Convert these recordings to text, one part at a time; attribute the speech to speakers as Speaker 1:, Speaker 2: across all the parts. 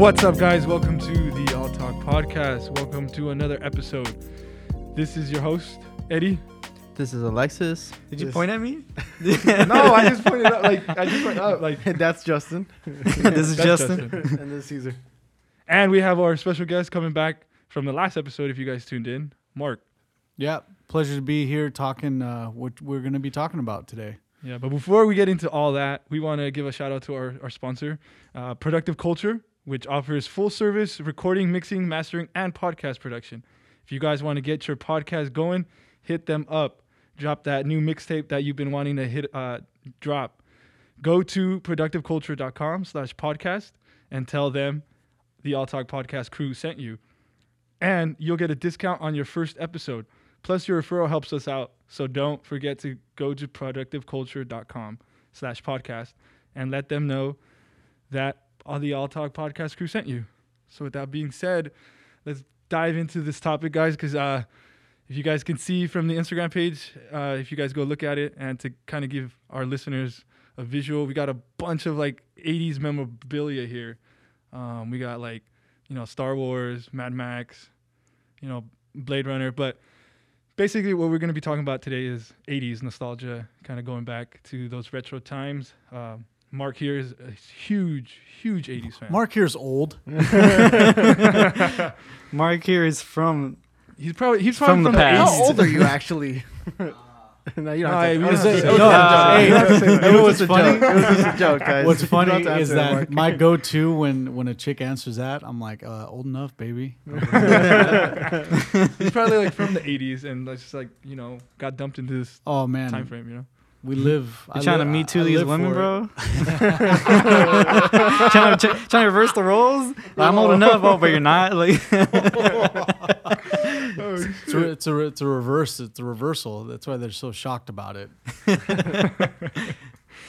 Speaker 1: What's up, guys? Welcome to the All Talk Podcast. Welcome to another episode. This is your host, Eddie.
Speaker 2: This is Alexis.
Speaker 3: Did you
Speaker 1: This-
Speaker 3: point at me?
Speaker 1: no, I just pointed out, like, I just pointed out, like,
Speaker 2: That's Justin.
Speaker 3: this is
Speaker 1: that's
Speaker 3: Justin.
Speaker 2: and this is Caesar.
Speaker 1: And we have our special guest coming back from the last episode. If you guys tuned in, Mark.
Speaker 4: Yeah, pleasure to be here talking uh, what we're going to be talking about today.
Speaker 1: Yeah, but before we get into all that, we want to give a shout out to our, our sponsor, uh, Productive Culture, which offers full service recording, mixing, mastering, and podcast production. If you guys want to get your podcast going, hit them up. Drop that new mixtape that you've been wanting to hit uh, drop. Go to productiveculture.com slash podcast and tell them the All Talk Podcast crew sent you. And you'll get a discount on your first episode. Plus, your referral helps us out. So don't forget to go to productiveculture.com slash podcast and let them know that all the All Talk Podcast crew sent you. So with that being said, let's dive into this topic, guys, because uh, if you guys can see from the Instagram page, uh, if you guys go look at it and to kind of give our listeners a visual, we got a bunch of like 80s memorabilia here. Um, we got like, you know, Star Wars, Mad Max, you know, Blade Runner, but basically what we're going to be talking about today is 80s nostalgia, kind of going back to those retro times. Um, Mark here is a huge, huge 80s fan.
Speaker 4: Mark here's old.
Speaker 3: Mark here is from.
Speaker 1: he's probably he's
Speaker 3: From
Speaker 1: probably
Speaker 3: the
Speaker 1: from,
Speaker 3: past.
Speaker 2: How old are you actually? no, you don't
Speaker 1: No,
Speaker 2: have to.
Speaker 1: we
Speaker 2: it was
Speaker 1: don't
Speaker 2: just-
Speaker 1: have
Speaker 2: it
Speaker 1: to
Speaker 2: was
Speaker 1: say
Speaker 2: just a joke.
Speaker 3: Hey,
Speaker 2: You don't have to say that.
Speaker 4: you know what's
Speaker 2: It was a
Speaker 4: funny?
Speaker 2: joke. It was just a joke, guys.
Speaker 4: What's
Speaker 2: You don't
Speaker 4: funny
Speaker 2: have to
Speaker 4: is
Speaker 2: answer
Speaker 4: that
Speaker 2: Mark.
Speaker 4: my go-to when when a chick answers that, I'm like, uh, old enough, baby.
Speaker 1: he's probably like from the 80s and like, just like you know got dumped into this
Speaker 4: Oh man,
Speaker 1: time frame. You know.
Speaker 4: We live.
Speaker 3: You
Speaker 4: I
Speaker 3: trying to meet two
Speaker 4: I
Speaker 3: of these women, bro? trying, to, trying to reverse the roles? I'm old enough, oh, but you're not. Like,
Speaker 4: It's a, it's a it's a reverse. It's a reversal. That's why they're so shocked about it.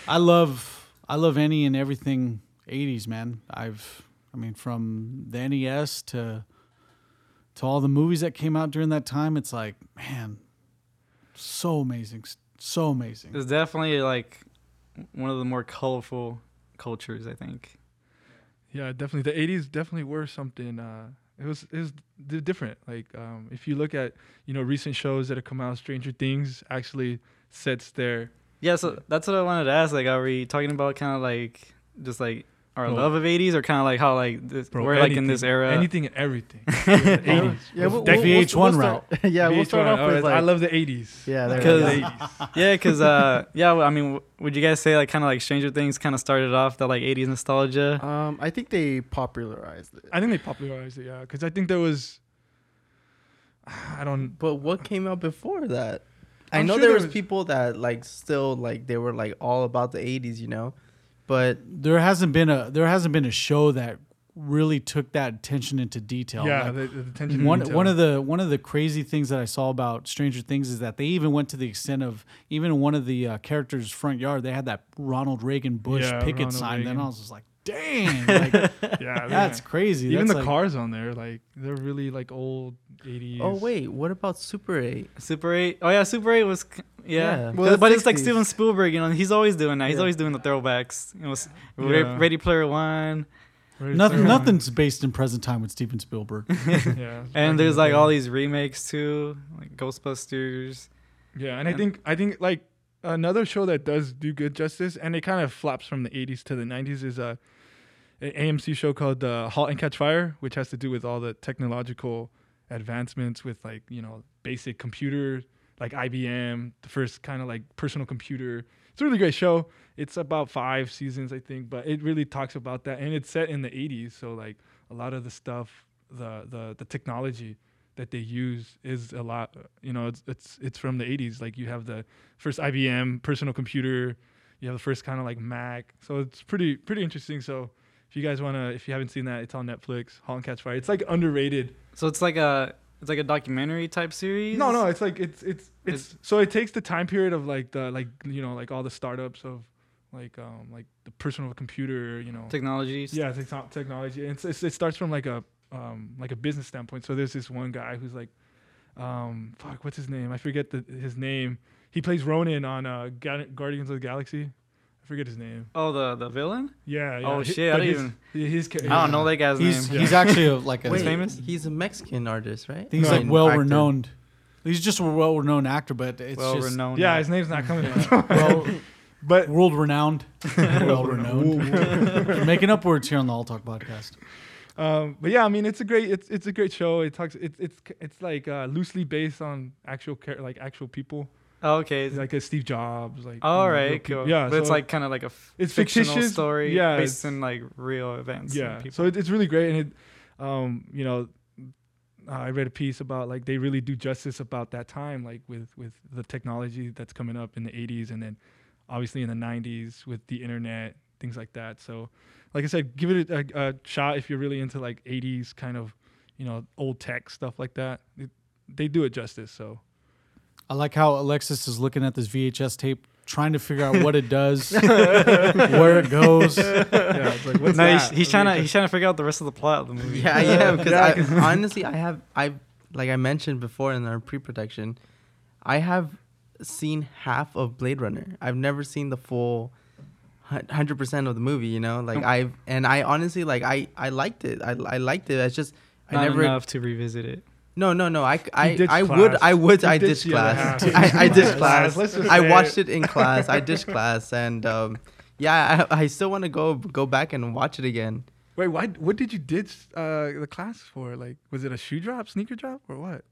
Speaker 4: I love I love any and everything 80s, man. I've I mean from the NES to to all the movies that came out during that time. It's like man, so amazing, so amazing.
Speaker 3: it's definitely like one of the more colorful cultures, I think.
Speaker 1: Yeah, definitely. The '80s definitely were something. Uh, it was it was d- different. Like um, if you look at you know recent shows that have come out, Stranger Things actually sets their
Speaker 3: Yeah, so that's what I wanted to ask. Like, are we talking about kind of like just like our
Speaker 1: Bro.
Speaker 3: love of 80s or kind of like how like this,
Speaker 1: bro,
Speaker 3: we're like in this era?
Speaker 1: anything and everything. The 80s.
Speaker 2: Yeah, we'll,
Speaker 4: Deck
Speaker 2: we'll,
Speaker 4: VH1
Speaker 2: we'll start, yeah, we'll start off
Speaker 1: Oh,
Speaker 2: with like.
Speaker 1: I love the '80s.
Speaker 2: Yeah, there
Speaker 1: I
Speaker 2: we go.
Speaker 1: the 80s.
Speaker 3: Yeah, because uh, yeah, I mean, would you guys say like kind of like Stranger Things kind of started off that like '80s nostalgia?
Speaker 2: Um, I think they popularized it.
Speaker 1: I think they popularized it, yeah, because I think there was. I don't.
Speaker 5: But what came out before that? i
Speaker 1: I'm
Speaker 5: know
Speaker 1: sure
Speaker 5: there
Speaker 1: there
Speaker 5: was
Speaker 1: was-
Speaker 5: people that like still like they were like all about the 80s, you know. But
Speaker 4: There hasn't been a there hasn't been a show that really took that attention into detail.
Speaker 1: Yeah,
Speaker 4: Like,
Speaker 1: the, the attention. to
Speaker 4: one
Speaker 1: detail.
Speaker 4: one of the one of the crazy things that I saw about Stranger Things is that they even went to the extent of even in one of the uh, characters' front yard they had that Ronald Reagan Bush
Speaker 1: Yeah,
Speaker 4: picket
Speaker 1: Ronald
Speaker 4: sign.
Speaker 1: Reagan.
Speaker 4: Then I was just like, dang, like,
Speaker 1: yeah,
Speaker 4: that's
Speaker 1: yeah.
Speaker 4: crazy.
Speaker 1: even
Speaker 4: That's
Speaker 1: the
Speaker 4: like-
Speaker 1: cars on there, like they're really like old '80s.
Speaker 5: oh wait, what about Super 8?
Speaker 3: Super 8. Oh yeah, Super 8 was c- yeah.
Speaker 5: Yeah.
Speaker 3: Well,
Speaker 5: Well, that's
Speaker 3: but it's like Steven Spielberg, you know, he's always doing that. He's
Speaker 5: Yeah.
Speaker 3: always doing the throwbacks. You know, s- Re-
Speaker 1: Yeah.
Speaker 3: Ready Player One,
Speaker 1: Ready
Speaker 4: Nothing,
Speaker 1: Player One.
Speaker 4: nothing's based in present time with Steven Spielberg.
Speaker 1: yeah,
Speaker 3: and there's like all these remakes too, like Ghostbusters.
Speaker 1: Yeah, and I think I think like another show that does do good justice, and it kind of flops from the '80s to the '90s, is a, a AMC show called uh, *Halt and Catch Fire*, which has to do with all the technological advancements with like you know basic computer, like IBM, the first kind of like personal computer. It's a really great show. It's about five seasons, I think, but it really talks about that, and it's set in the '80s, so like a lot of the stuff, the the the technology that they use is a lot you know it's it's it's from the 80s like you have the first IBM personal computer you have the first kind of like Mac so it's pretty pretty interesting so if you guys want to if you haven't seen that it's on Netflix Halt and Catch Fire it's like underrated
Speaker 3: So it's like a it's like a documentary type series.
Speaker 1: no no it's like it's it's it's so it takes the time period of like the like you know like all the startups of like um like the personal computer you know.
Speaker 3: Technologies.
Speaker 1: yeah techno- technology. It's, it's, it starts from like a um like a business standpoint. So there's this one guy who's like um fuck what's his name? I forget the, his name. He plays ronan on uh guardians of the galaxy I forget his name.
Speaker 3: Oh, the the villain.
Speaker 1: Yeah. yeah.
Speaker 3: Oh,
Speaker 1: Hi-
Speaker 3: shit, I
Speaker 1: but
Speaker 3: didn't
Speaker 1: his, his, ca-
Speaker 3: I don't know that guy's
Speaker 4: He's
Speaker 3: name.
Speaker 4: he's actually a, like a
Speaker 3: Wait. famous?
Speaker 5: He's a Mexican artist, right?
Speaker 4: he's
Speaker 1: No.
Speaker 4: like well
Speaker 5: Actor.
Speaker 4: renowned. He's just a well renowned actor, but it's
Speaker 3: well
Speaker 4: just
Speaker 3: renowned.
Speaker 1: Yeah, his name's not coming.
Speaker 4: well
Speaker 1: but
Speaker 4: world renowned. well renowned. Making up words here on the All Talk podcast.
Speaker 1: um, but yeah, I mean, it's a great it's it's a great show. It talks it's it's it's like uh, loosely based on actual char- like actual people,
Speaker 3: Oh, okay.
Speaker 1: It's like a Steve Jobs. Like
Speaker 3: All
Speaker 1: you know,
Speaker 3: right, cool.
Speaker 1: Yeah,
Speaker 3: but it's like kind of like a f-
Speaker 1: It's
Speaker 3: fictional
Speaker 1: fictitious,
Speaker 3: story
Speaker 1: yeah,
Speaker 3: based in like real events.
Speaker 1: yeah so it, it's really great and it um you know uh, i read a piece about like they really do justice about that time like with with the technology that's coming up in the 80s and then obviously in the 90s with the internet things like that so like i said give it a, a shot if you're really into like 80s kind of you know old tech stuff like that it, they do it justice so
Speaker 4: I like how Alexis is looking at this VHS tape, trying to figure out what it does, where it goes.
Speaker 1: yeah it's like what's
Speaker 3: no, he's,
Speaker 1: that?
Speaker 3: he's trying to he's trying to figure out the rest of the plot of the movie.
Speaker 5: Yeah, yeah. Because
Speaker 1: Yeah,
Speaker 5: I,
Speaker 1: 'cause-
Speaker 5: honestly, I have I like I mentioned before in our pre-production, I have seen half of Blade Runner. I've never seen the full hundred percent of the movie. You know, like I've and I honestly like I I liked it. I I liked it. It's just I never.
Speaker 3: enough to revisit it.
Speaker 5: No, no, no. I I,
Speaker 1: ditched
Speaker 5: I would. I would
Speaker 1: He
Speaker 5: I
Speaker 1: ditched
Speaker 5: ditched
Speaker 1: the other
Speaker 5: class.
Speaker 1: half.
Speaker 5: I, I ditched class.
Speaker 1: Let's just
Speaker 5: I watched
Speaker 1: it.
Speaker 5: it in class. I ditched class, and um, yeah, I, I still want to go go back and watch it again.
Speaker 1: wait why what did you ditch uh the class for like was it a shoe drop sneaker drop or what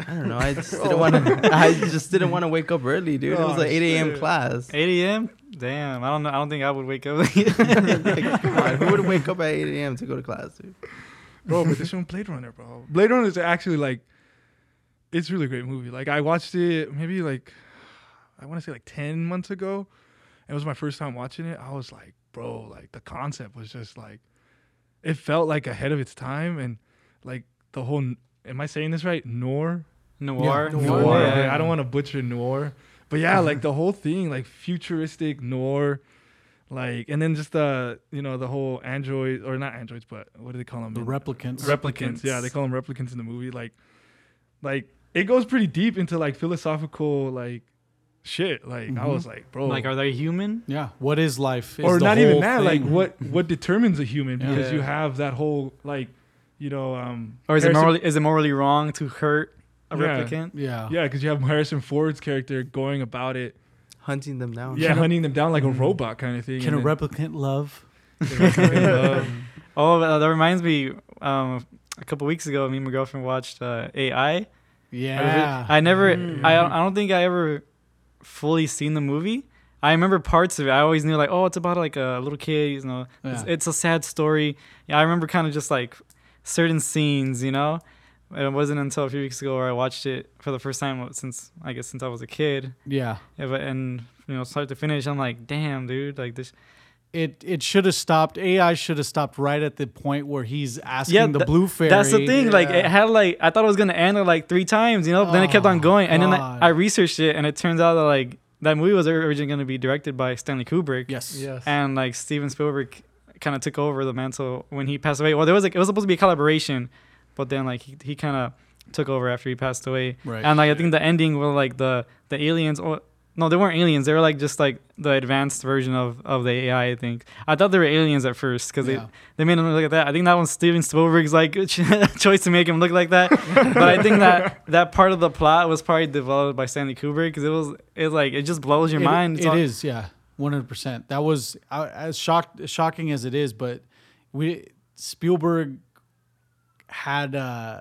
Speaker 5: I don't know. I just didn't want to. I just didn't want to wake up early, dude. it was
Speaker 1: Oh,
Speaker 5: an 8 a.m. class.
Speaker 3: 8 a.m. Damn, I don't know. I don't think I would wake up.
Speaker 5: like, come on, who would wake up at 8 a.m. to go to class, dude?
Speaker 1: Bro but this one blade runner bro. Blade runner is actually like it's a really great movie. Like i watched it maybe like i want to say like 10 months ago it was my first time watching it. I was like bro like the concept was just like it felt like ahead of its time and like the whole am i saying this right? Noir?
Speaker 3: Noir.
Speaker 4: Yeah,
Speaker 1: noir.
Speaker 4: Noir.
Speaker 1: Okay, I don't want to butcher noir, but yeah, like the whole thing, like futuristic noir, like, and then just the you know the whole android or not androids, but what do they call them?
Speaker 4: The replicants.
Speaker 1: replicants. Yeah, they call them replicants in the movie. Like, like it goes pretty deep into like philosophical like shit. Like I
Speaker 4: Mhm.
Speaker 1: was like, bro,
Speaker 3: Like, are they human?
Speaker 4: Yeah. What is life? Is
Speaker 1: or not even
Speaker 4: whole
Speaker 1: that. Like what what determines a human?
Speaker 4: Yeah.
Speaker 1: Because you have that whole like, you know, um,
Speaker 3: Or is it morally is it morally wrong to hurt a
Speaker 1: Yeah.
Speaker 3: replicant?
Speaker 4: Yeah.
Speaker 1: Yeah, because you have Harrison Ford's character going about it.
Speaker 5: Hunting them down.
Speaker 1: Yeah,
Speaker 4: Can a-
Speaker 1: hunting them down like a
Speaker 4: Mm.
Speaker 1: robot kind of thing.
Speaker 4: Can a
Speaker 1: and then-
Speaker 4: replicant love?
Speaker 1: Um,
Speaker 3: Oh, uh, that reminds me. Um, a couple weeks ago, me and my girlfriend watched uh, AI.
Speaker 4: Yeah.
Speaker 3: I never.
Speaker 1: Mm.
Speaker 3: I I don't think I ever fully seen the movie. I remember parts of it. I always knew like, oh, it's about like a little kid. You know, it's,
Speaker 4: Yeah.
Speaker 3: it's a sad story. Yeah, I remember kind of just like certain scenes. You know, it wasn't until a few weeks ago where I watched it for the first time since I guess since I was a kid.
Speaker 4: yeah.
Speaker 3: Yeah, but and you know, start to finish, I'm like, damn, dude, like this.
Speaker 4: It it should have stopped. AI should have stopped right at the point where he's asking
Speaker 3: Yeah,
Speaker 4: the
Speaker 3: tha-
Speaker 4: blue fairy.
Speaker 3: That's the thing. Like it had like I thought it was gonna end like three times, you know. But then it kept on
Speaker 4: Oh,
Speaker 3: going, and then I, I researched it, and it turns out that like that movie was originally gonna be directed by Stanley Kubrick,
Speaker 4: Yes.
Speaker 2: Yes.
Speaker 3: and like Steven Spielberg kind of took over the mantle when he passed away. Well, there was like it was supposed to be a collaboration, but then like he, he kind of took over after he passed away.
Speaker 4: Right.
Speaker 3: And like I think the ending was like the the aliens or no, they weren't aliens. They were like just like the advanced version of, of the AI. I think I thought they were aliens at first because
Speaker 4: Yeah.
Speaker 3: they they made him look like that. I think that was Steven Spielberg's like choice to make him look like that. but I think that that part of the plot was probably developed by Stanley Kubrick because it was it's like it just blows your
Speaker 4: It-
Speaker 3: mind.
Speaker 4: It
Speaker 3: It's all-
Speaker 4: is, yeah, one hundred percent. That was uh, as shocked shocking as it is, but we Spielberg had uh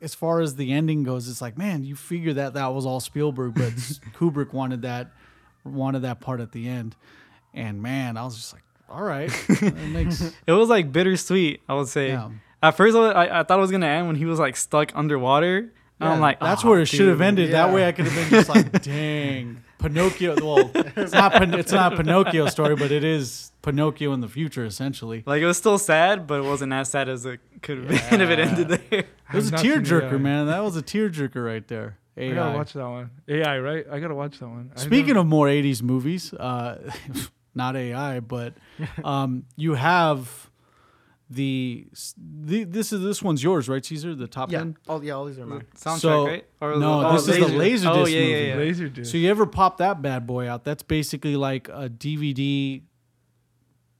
Speaker 4: as far as the ending goes, it's like, man, you figure that that was all Spielberg, but Kubrick wanted that wanted that part at the end, and man, I was just like, all right, makes
Speaker 3: It was like bittersweet. I would say.
Speaker 4: yeah.
Speaker 3: At first, I, I thought it was gonna end when he was like stuck underwater. And
Speaker 4: Yeah,
Speaker 3: I'm like,
Speaker 4: that's
Speaker 3: "Oh,
Speaker 4: where it should have
Speaker 3: dude."
Speaker 4: ended. That way, I could have been just like, dang, Pinocchio. Well, it's not Pin- it's not a Pinocchio story, but it is Pinocchio in the future, essentially.
Speaker 3: Like it was still sad, but it wasn't as sad as it could have been if it ended there.
Speaker 4: It was a
Speaker 1: I've not
Speaker 4: tearjerker, man. That was a tearjerker right there.
Speaker 1: I gotta
Speaker 4: AI.
Speaker 1: watch that one. AI, right? I gotta watch that one.
Speaker 4: Speaking of more '80s movies, uh, not AI, but um, you have the, the this is this one's yours, right, Caesar? The top
Speaker 2: Yeah.
Speaker 4: gun.
Speaker 2: All yeah, all these are mine.
Speaker 3: Soundtrack,
Speaker 4: So-
Speaker 3: right? Or
Speaker 4: no,
Speaker 3: oh,
Speaker 4: this is the Laserdisc
Speaker 3: Oh yeah,
Speaker 4: movie.
Speaker 3: yeah, yeah.
Speaker 1: Laser disc.
Speaker 4: So you ever pop that bad boy out? That's basically like a DVD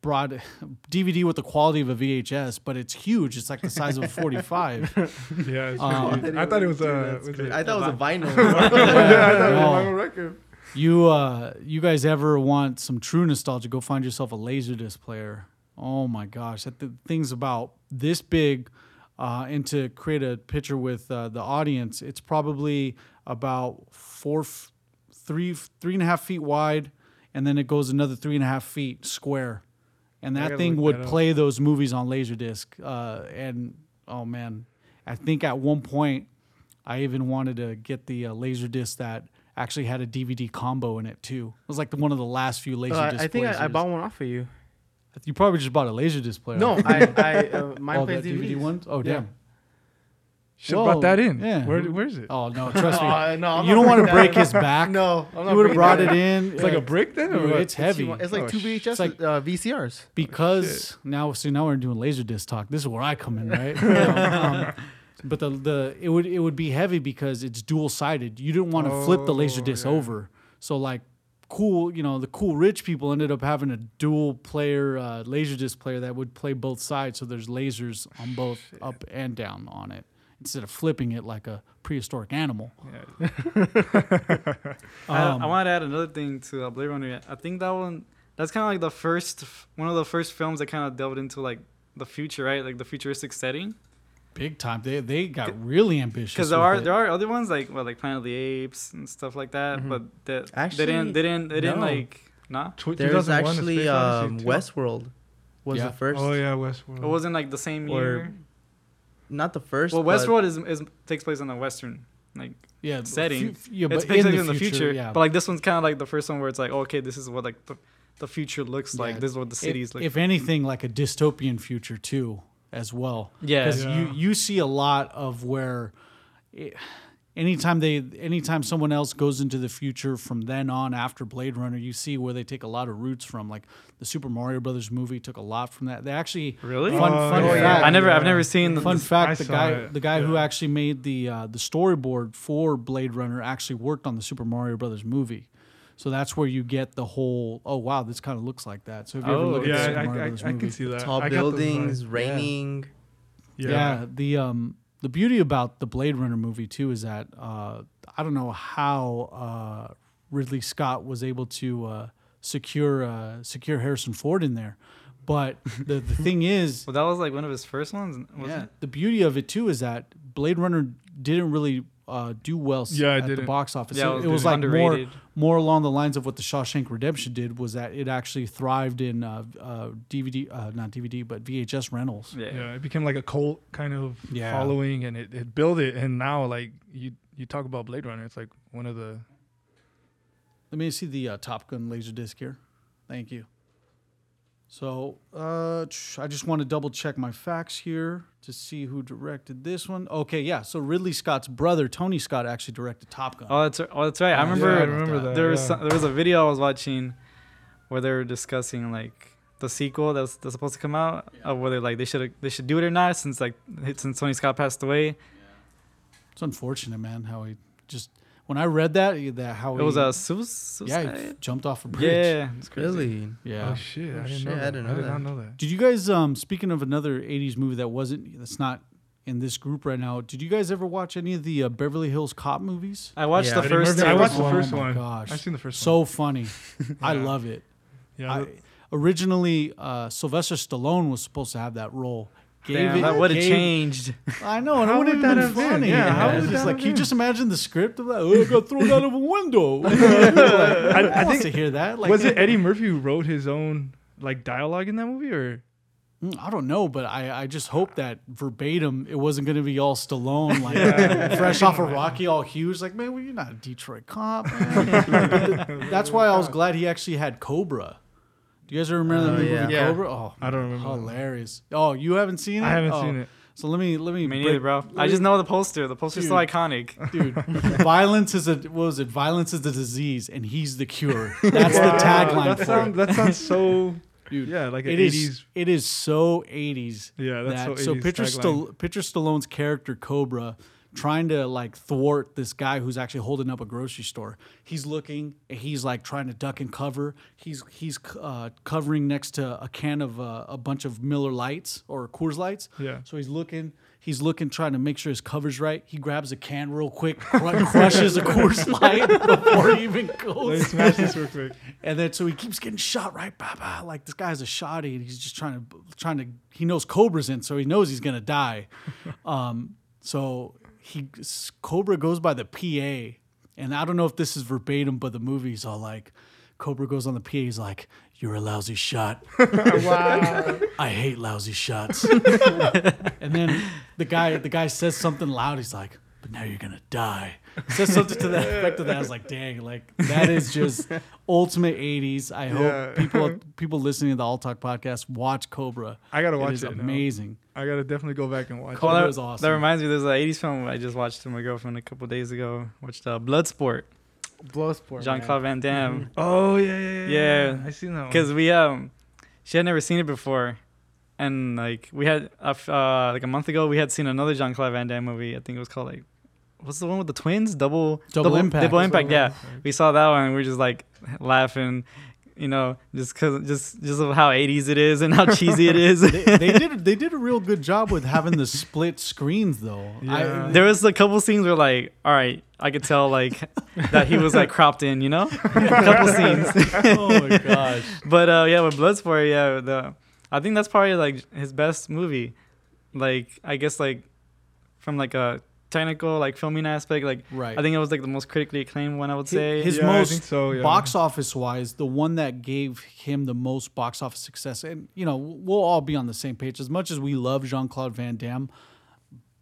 Speaker 4: broad DVD with the quality of a VHS, but it's huge. It's like the size of a 45.
Speaker 1: yeah,
Speaker 4: Um,
Speaker 1: I thought it was uh, was it-
Speaker 5: I thought it was a vinyl.
Speaker 1: yeah, I thought it was
Speaker 4: No.
Speaker 1: a record.
Speaker 4: You uh you guys ever want some true nostalgia, go find yourself a Laserdisc player. Oh my gosh, that the thing's about this big uh and to create a picture with uh, the audience, it's probably about four f- three three and a half feet wide and then it goes another three and a half feet square. And that thing would
Speaker 1: that
Speaker 4: play those movies on Laserdisc. Uh and oh man, I think at one point I even wanted to get the uh, laser disc that actually had a DVD combo in it too. It was like the, one of the last few laser
Speaker 2: Uh. I think I, I bought one off of you.
Speaker 4: You probably just bought a laser disc player.
Speaker 2: No, I, I uh, mine
Speaker 4: oh,
Speaker 2: plays
Speaker 4: DVD
Speaker 2: DVDs.
Speaker 4: ones. Oh
Speaker 2: Yeah.
Speaker 4: damn.
Speaker 1: Should have brought that in.
Speaker 4: Yeah.
Speaker 1: Where, where is it?
Speaker 4: Oh no, trust me.
Speaker 2: Oh, no, I'm
Speaker 4: you don't want to break his back.
Speaker 2: No, I'm not
Speaker 4: you would have brought
Speaker 2: that.
Speaker 4: it in.
Speaker 1: It's like
Speaker 4: uh,
Speaker 1: a brick then, or
Speaker 4: dude, it's heavy.
Speaker 2: It's like
Speaker 1: Oh,
Speaker 2: two
Speaker 1: shit.
Speaker 2: VHS
Speaker 4: It's like-
Speaker 2: uh, VCRs.
Speaker 4: because now see now we're doing laser disc talk. This is where I come in, right? um, but the the it would it would be heavy because it's dual sided. You didn't want to flip the laser
Speaker 1: Oh,
Speaker 4: disc
Speaker 1: yeah.
Speaker 4: over. So like cool, you know, the cool rich people ended up having a dual player uh, laser disc player that would play both sides. So there's lasers on both up and down on it instead of flipping it like a prehistoric animal.
Speaker 1: Yeah.
Speaker 3: I,
Speaker 4: Um,
Speaker 3: I want to add another thing to uh, Blade Runner. I think that one, that's kind of like the first, one of the first films that kind of delved into like the future, right? Like the futuristic setting.
Speaker 4: Big time. They they got really ambitious.
Speaker 3: Because there are
Speaker 4: it.
Speaker 3: there are other ones like well, like Planet of the Apes and stuff like that,
Speaker 2: Mhm.
Speaker 3: but that
Speaker 5: Actually,
Speaker 3: they didn't they didn't they didn't
Speaker 1: no.
Speaker 3: like nah.
Speaker 1: Tw-
Speaker 5: There's actually um, Westworld was
Speaker 4: Yeah.
Speaker 5: the first.
Speaker 1: Oh yeah, Westworld.
Speaker 3: It wasn't like the same
Speaker 5: Or
Speaker 3: year.
Speaker 5: Not the first.
Speaker 3: Well, Westworld is, is takes place in a western like
Speaker 4: yeah
Speaker 3: setting.
Speaker 4: fu- yeah,
Speaker 3: it's
Speaker 4: but
Speaker 3: basically
Speaker 4: in the, future, yeah.
Speaker 3: But like this one's kind of like the first one where it's like, oh, okay, this is what like the, the future looks like. This is what the cities
Speaker 4: if,
Speaker 3: look.
Speaker 4: if anything, like a dystopian future too, as well.
Speaker 3: yeah,
Speaker 4: because
Speaker 1: Yeah.
Speaker 4: you you see a lot of where it, anytime they anytime someone else goes into the future from then on after blade runner you see where they take a lot of roots from like the super mario brothers movie took a lot from that they actually
Speaker 3: really.
Speaker 4: fun,
Speaker 1: Oh,
Speaker 4: fun
Speaker 1: yeah,
Speaker 4: fact
Speaker 3: I never, I've never seen the.
Speaker 4: fun
Speaker 1: I
Speaker 4: fact the guy
Speaker 1: it,
Speaker 4: the guy who actually made the uh, the storyboard for blade runner actually worked on the super mario brothers movie so that's where you get the whole oh wow this kind of looks like that so if you ever
Speaker 3: Oh,
Speaker 4: look at the
Speaker 1: yeah,
Speaker 4: Super
Speaker 1: I,
Speaker 4: Mario
Speaker 1: I,
Speaker 4: Brothers
Speaker 1: I can see that.
Speaker 5: tall
Speaker 1: I got those
Speaker 5: buildings, raining.
Speaker 1: Yeah.
Speaker 4: Yeah. the um the beauty about the Blade Runner movie too is that uh, I don't know how uh, Ridley Scott was able to uh, secure uh, secure Harrison Ford in there, but the the thing is,
Speaker 3: well, that was like one of his first ones. Was
Speaker 4: yeah,
Speaker 3: it?
Speaker 4: the beauty of it too is that Blade Runner didn't really uh, do well
Speaker 1: Yeah,
Speaker 4: at the box office.
Speaker 3: Yeah,
Speaker 4: it,
Speaker 3: it
Speaker 4: it
Speaker 3: was
Speaker 4: was like more
Speaker 3: underrated.
Speaker 4: more along the lines of what the Shawshank Redemption did was that it actually thrived in uh, uh, DVD, uh, not DVD, but VHS rentals.
Speaker 3: Yeah.
Speaker 1: Yeah, it became like a cult kind of
Speaker 4: Yeah.
Speaker 1: following, and it, it built it. And now, like you, you talk about Blade Runner, it's like one of the.
Speaker 4: Let me see the uh, Top Gun laser disc here. Thank you. So uh, I just want to double check my facts here to see who directed this one. Okay, yeah. So Ridley Scott's brother, Tony Scott, actually directed Top Gun.
Speaker 3: Oh, that's oh, that's right. I remember.
Speaker 1: Yeah, I remember that.
Speaker 3: there was
Speaker 1: yeah.
Speaker 3: some, there was a video I was watching where they were discussing like the sequel that's, that's supposed to come out of whether like they should they should do it or not since like since Tony Scott passed away.
Speaker 4: It's unfortunate, man, how he just when I read that that how
Speaker 3: It
Speaker 4: he,
Speaker 3: was a su-
Speaker 4: yeah he jumped off a bridge.
Speaker 3: Yeah, it's
Speaker 5: Really?
Speaker 4: yeah.
Speaker 1: Oh shit!
Speaker 5: Oh,
Speaker 1: I didn't
Speaker 5: shit,
Speaker 1: know.
Speaker 5: I
Speaker 1: That.
Speaker 5: didn't
Speaker 1: I did
Speaker 5: that.
Speaker 1: not know that.
Speaker 4: Did you guys um speaking of another '80s movie that wasn't that's not in this group right now? Did you guys ever watch any of the uh, Beverly Hills Cop movies?
Speaker 3: I watched
Speaker 5: Yeah.
Speaker 3: the first.
Speaker 1: Murphy, I watched the
Speaker 4: Oh
Speaker 1: first
Speaker 4: my
Speaker 1: one.
Speaker 4: gosh.
Speaker 1: I've seen the first one.
Speaker 4: So funny. I love it.
Speaker 1: Yeah,
Speaker 4: I, originally, uh, Sylvester Stallone was supposed to have that role. Gave
Speaker 3: Damn,
Speaker 4: it-
Speaker 3: that would have changed.
Speaker 4: I know, and
Speaker 1: How
Speaker 4: it would
Speaker 1: would
Speaker 4: have
Speaker 1: that
Speaker 4: been
Speaker 1: have been?
Speaker 4: funny.
Speaker 1: Yeah, how
Speaker 4: it's
Speaker 1: would
Speaker 4: just
Speaker 1: that
Speaker 4: like, can you just imagine the script of that? Oh, I got thrown out of a window. like, I,
Speaker 1: I
Speaker 4: think
Speaker 1: think-
Speaker 4: to hear that. Like,
Speaker 1: was it Eddie Murphy who wrote his own like dialogue in that movie, or
Speaker 4: Mm, I don't know, but I, I just hope that verbatim it wasn't going to be all Stallone, like fresh off of Rocky, all huge. Like, man, well, you're not a Detroit cop. Man. That's why I was glad he actually had Cobra. Do you guys remember
Speaker 5: Oh,
Speaker 4: the movie
Speaker 5: yeah.
Speaker 2: Yeah.
Speaker 4: Cobra? Oh,
Speaker 1: I don't remember. that.
Speaker 4: hilarious. Oh, you haven't seen it?
Speaker 1: I haven't
Speaker 4: Oh.
Speaker 1: seen it.
Speaker 4: So let me let me
Speaker 3: Me
Speaker 4: break-
Speaker 3: neither, bro.
Speaker 4: let
Speaker 3: I just know the poster. The poster's so
Speaker 4: Dude.
Speaker 3: iconic.
Speaker 4: dude. violence is a what was it? Violence is the disease, and he's the cure. That's the
Speaker 1: Wow,
Speaker 4: tagline
Speaker 1: That
Speaker 4: for
Speaker 1: sounds
Speaker 4: it.
Speaker 1: that sounds so
Speaker 4: dude.
Speaker 1: Yeah, like an
Speaker 4: It is.
Speaker 1: 80s.
Speaker 4: It is so 80s.
Speaker 1: Yeah, that's
Speaker 4: that,
Speaker 1: so
Speaker 4: so
Speaker 1: 80s
Speaker 4: picture
Speaker 1: tagline.
Speaker 4: Stall, picture Stallone's character Cobra trying to like thwart this guy who's actually holding up a grocery store. He's looking. He's like trying to duck and cover. He's he's uh, covering next to a can of uh, a bunch of Miller Lights or Coors Lights.
Speaker 1: Yeah.
Speaker 4: So he's looking. He's looking, trying to make sure his cover's right. He grabs a can real quick, cr- crushes a Coors Light before he even
Speaker 1: goes.
Speaker 4: goes.
Speaker 1: smash this real quick.
Speaker 4: And then so he keeps getting shot right, bah, bah, like this guy's a shotty, and he's just trying to trying to. He knows Cobra's in, so he knows he's gonna die. um, so he Cobra goes by the PA, and I don't know if this is verbatim, but the movie's all like, Cobra goes on the PA, he's like, "You're a lousy shot."
Speaker 2: wow.
Speaker 4: I hate lousy shots. and then the guy the guy says something loud. He's like, "But now you're gonna die." Says something to that effect of that. I was like, "Dang!" Like that is just ultimate '80s. I
Speaker 1: Yeah.
Speaker 4: hope people people listening to the All Talk podcast watch Cobra.
Speaker 1: I gotta watch
Speaker 4: is
Speaker 1: it. now.
Speaker 4: amazing.
Speaker 1: I gotta definitely go back and watch
Speaker 3: Oh,
Speaker 4: Cobra
Speaker 3: that,
Speaker 4: is awesome.
Speaker 3: that reminds me. There's an '80s film I just watched with my girlfriend a couple days ago. Watched uh, Bloodsport,
Speaker 2: Bloodsport.
Speaker 3: Jean Claude Van Damme.
Speaker 1: it. Oh yeah, yeah, yeah.
Speaker 3: Yeah.
Speaker 1: I seen that one.
Speaker 3: Because we um, she had never seen it before, and like we had uh, f- uh like a month ago we had seen another Jean Claude Van Damme movie. I think it was called like, what's the one with the twins? Double
Speaker 4: Double Impact.
Speaker 3: Double Impact. Yeah,
Speaker 1: Impact.
Speaker 3: we saw that one. and We are just like laughing, you know, just cause just just of how 80s it is and how cheesy it is.
Speaker 4: they, they did they did a real good job with having the split screens though.
Speaker 1: Yeah.
Speaker 3: there was a couple scenes where like, all right, I could tell like that he was like cropped in, you know, a couple scenes.
Speaker 4: oh my gosh.
Speaker 3: But uh, yeah, with Bloodsport, yeah, the I think that's probably like his best movie. Like I guess like from like a technical like filming aspect, like
Speaker 4: Right.
Speaker 3: I think it was like the most critically acclaimed one I would say.
Speaker 4: his
Speaker 1: Yeah,
Speaker 4: most
Speaker 1: so, yeah.
Speaker 4: box office wise, the one that gave him the most box office success, and you know, we'll all be on the same page. As much as we love Jean Claude Van Damme,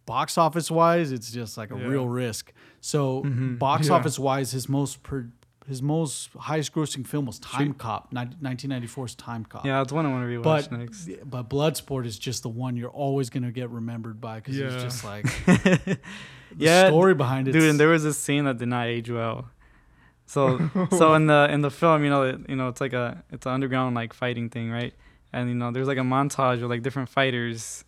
Speaker 4: box office wise, it's just like a
Speaker 1: Yeah.
Speaker 4: real risk. So mm-hmm. box
Speaker 1: Yeah.
Speaker 4: office wise, his most per, his most highest grossing film was Time Cop, 1994's Time Cop.
Speaker 3: yeah, that's one I want to rewatch
Speaker 4: But
Speaker 3: next.
Speaker 4: but Bloodsport is just the one you're always gonna get remembered by because
Speaker 1: Yeah.
Speaker 4: it's just like the
Speaker 3: Yeah,
Speaker 4: story behind it.
Speaker 3: Dude, and there was this scene that did not age well. So so in the in the film, you know, it, you know, it's like a it's an underground like fighting thing, right? And you know, there's like a montage of like different fighters,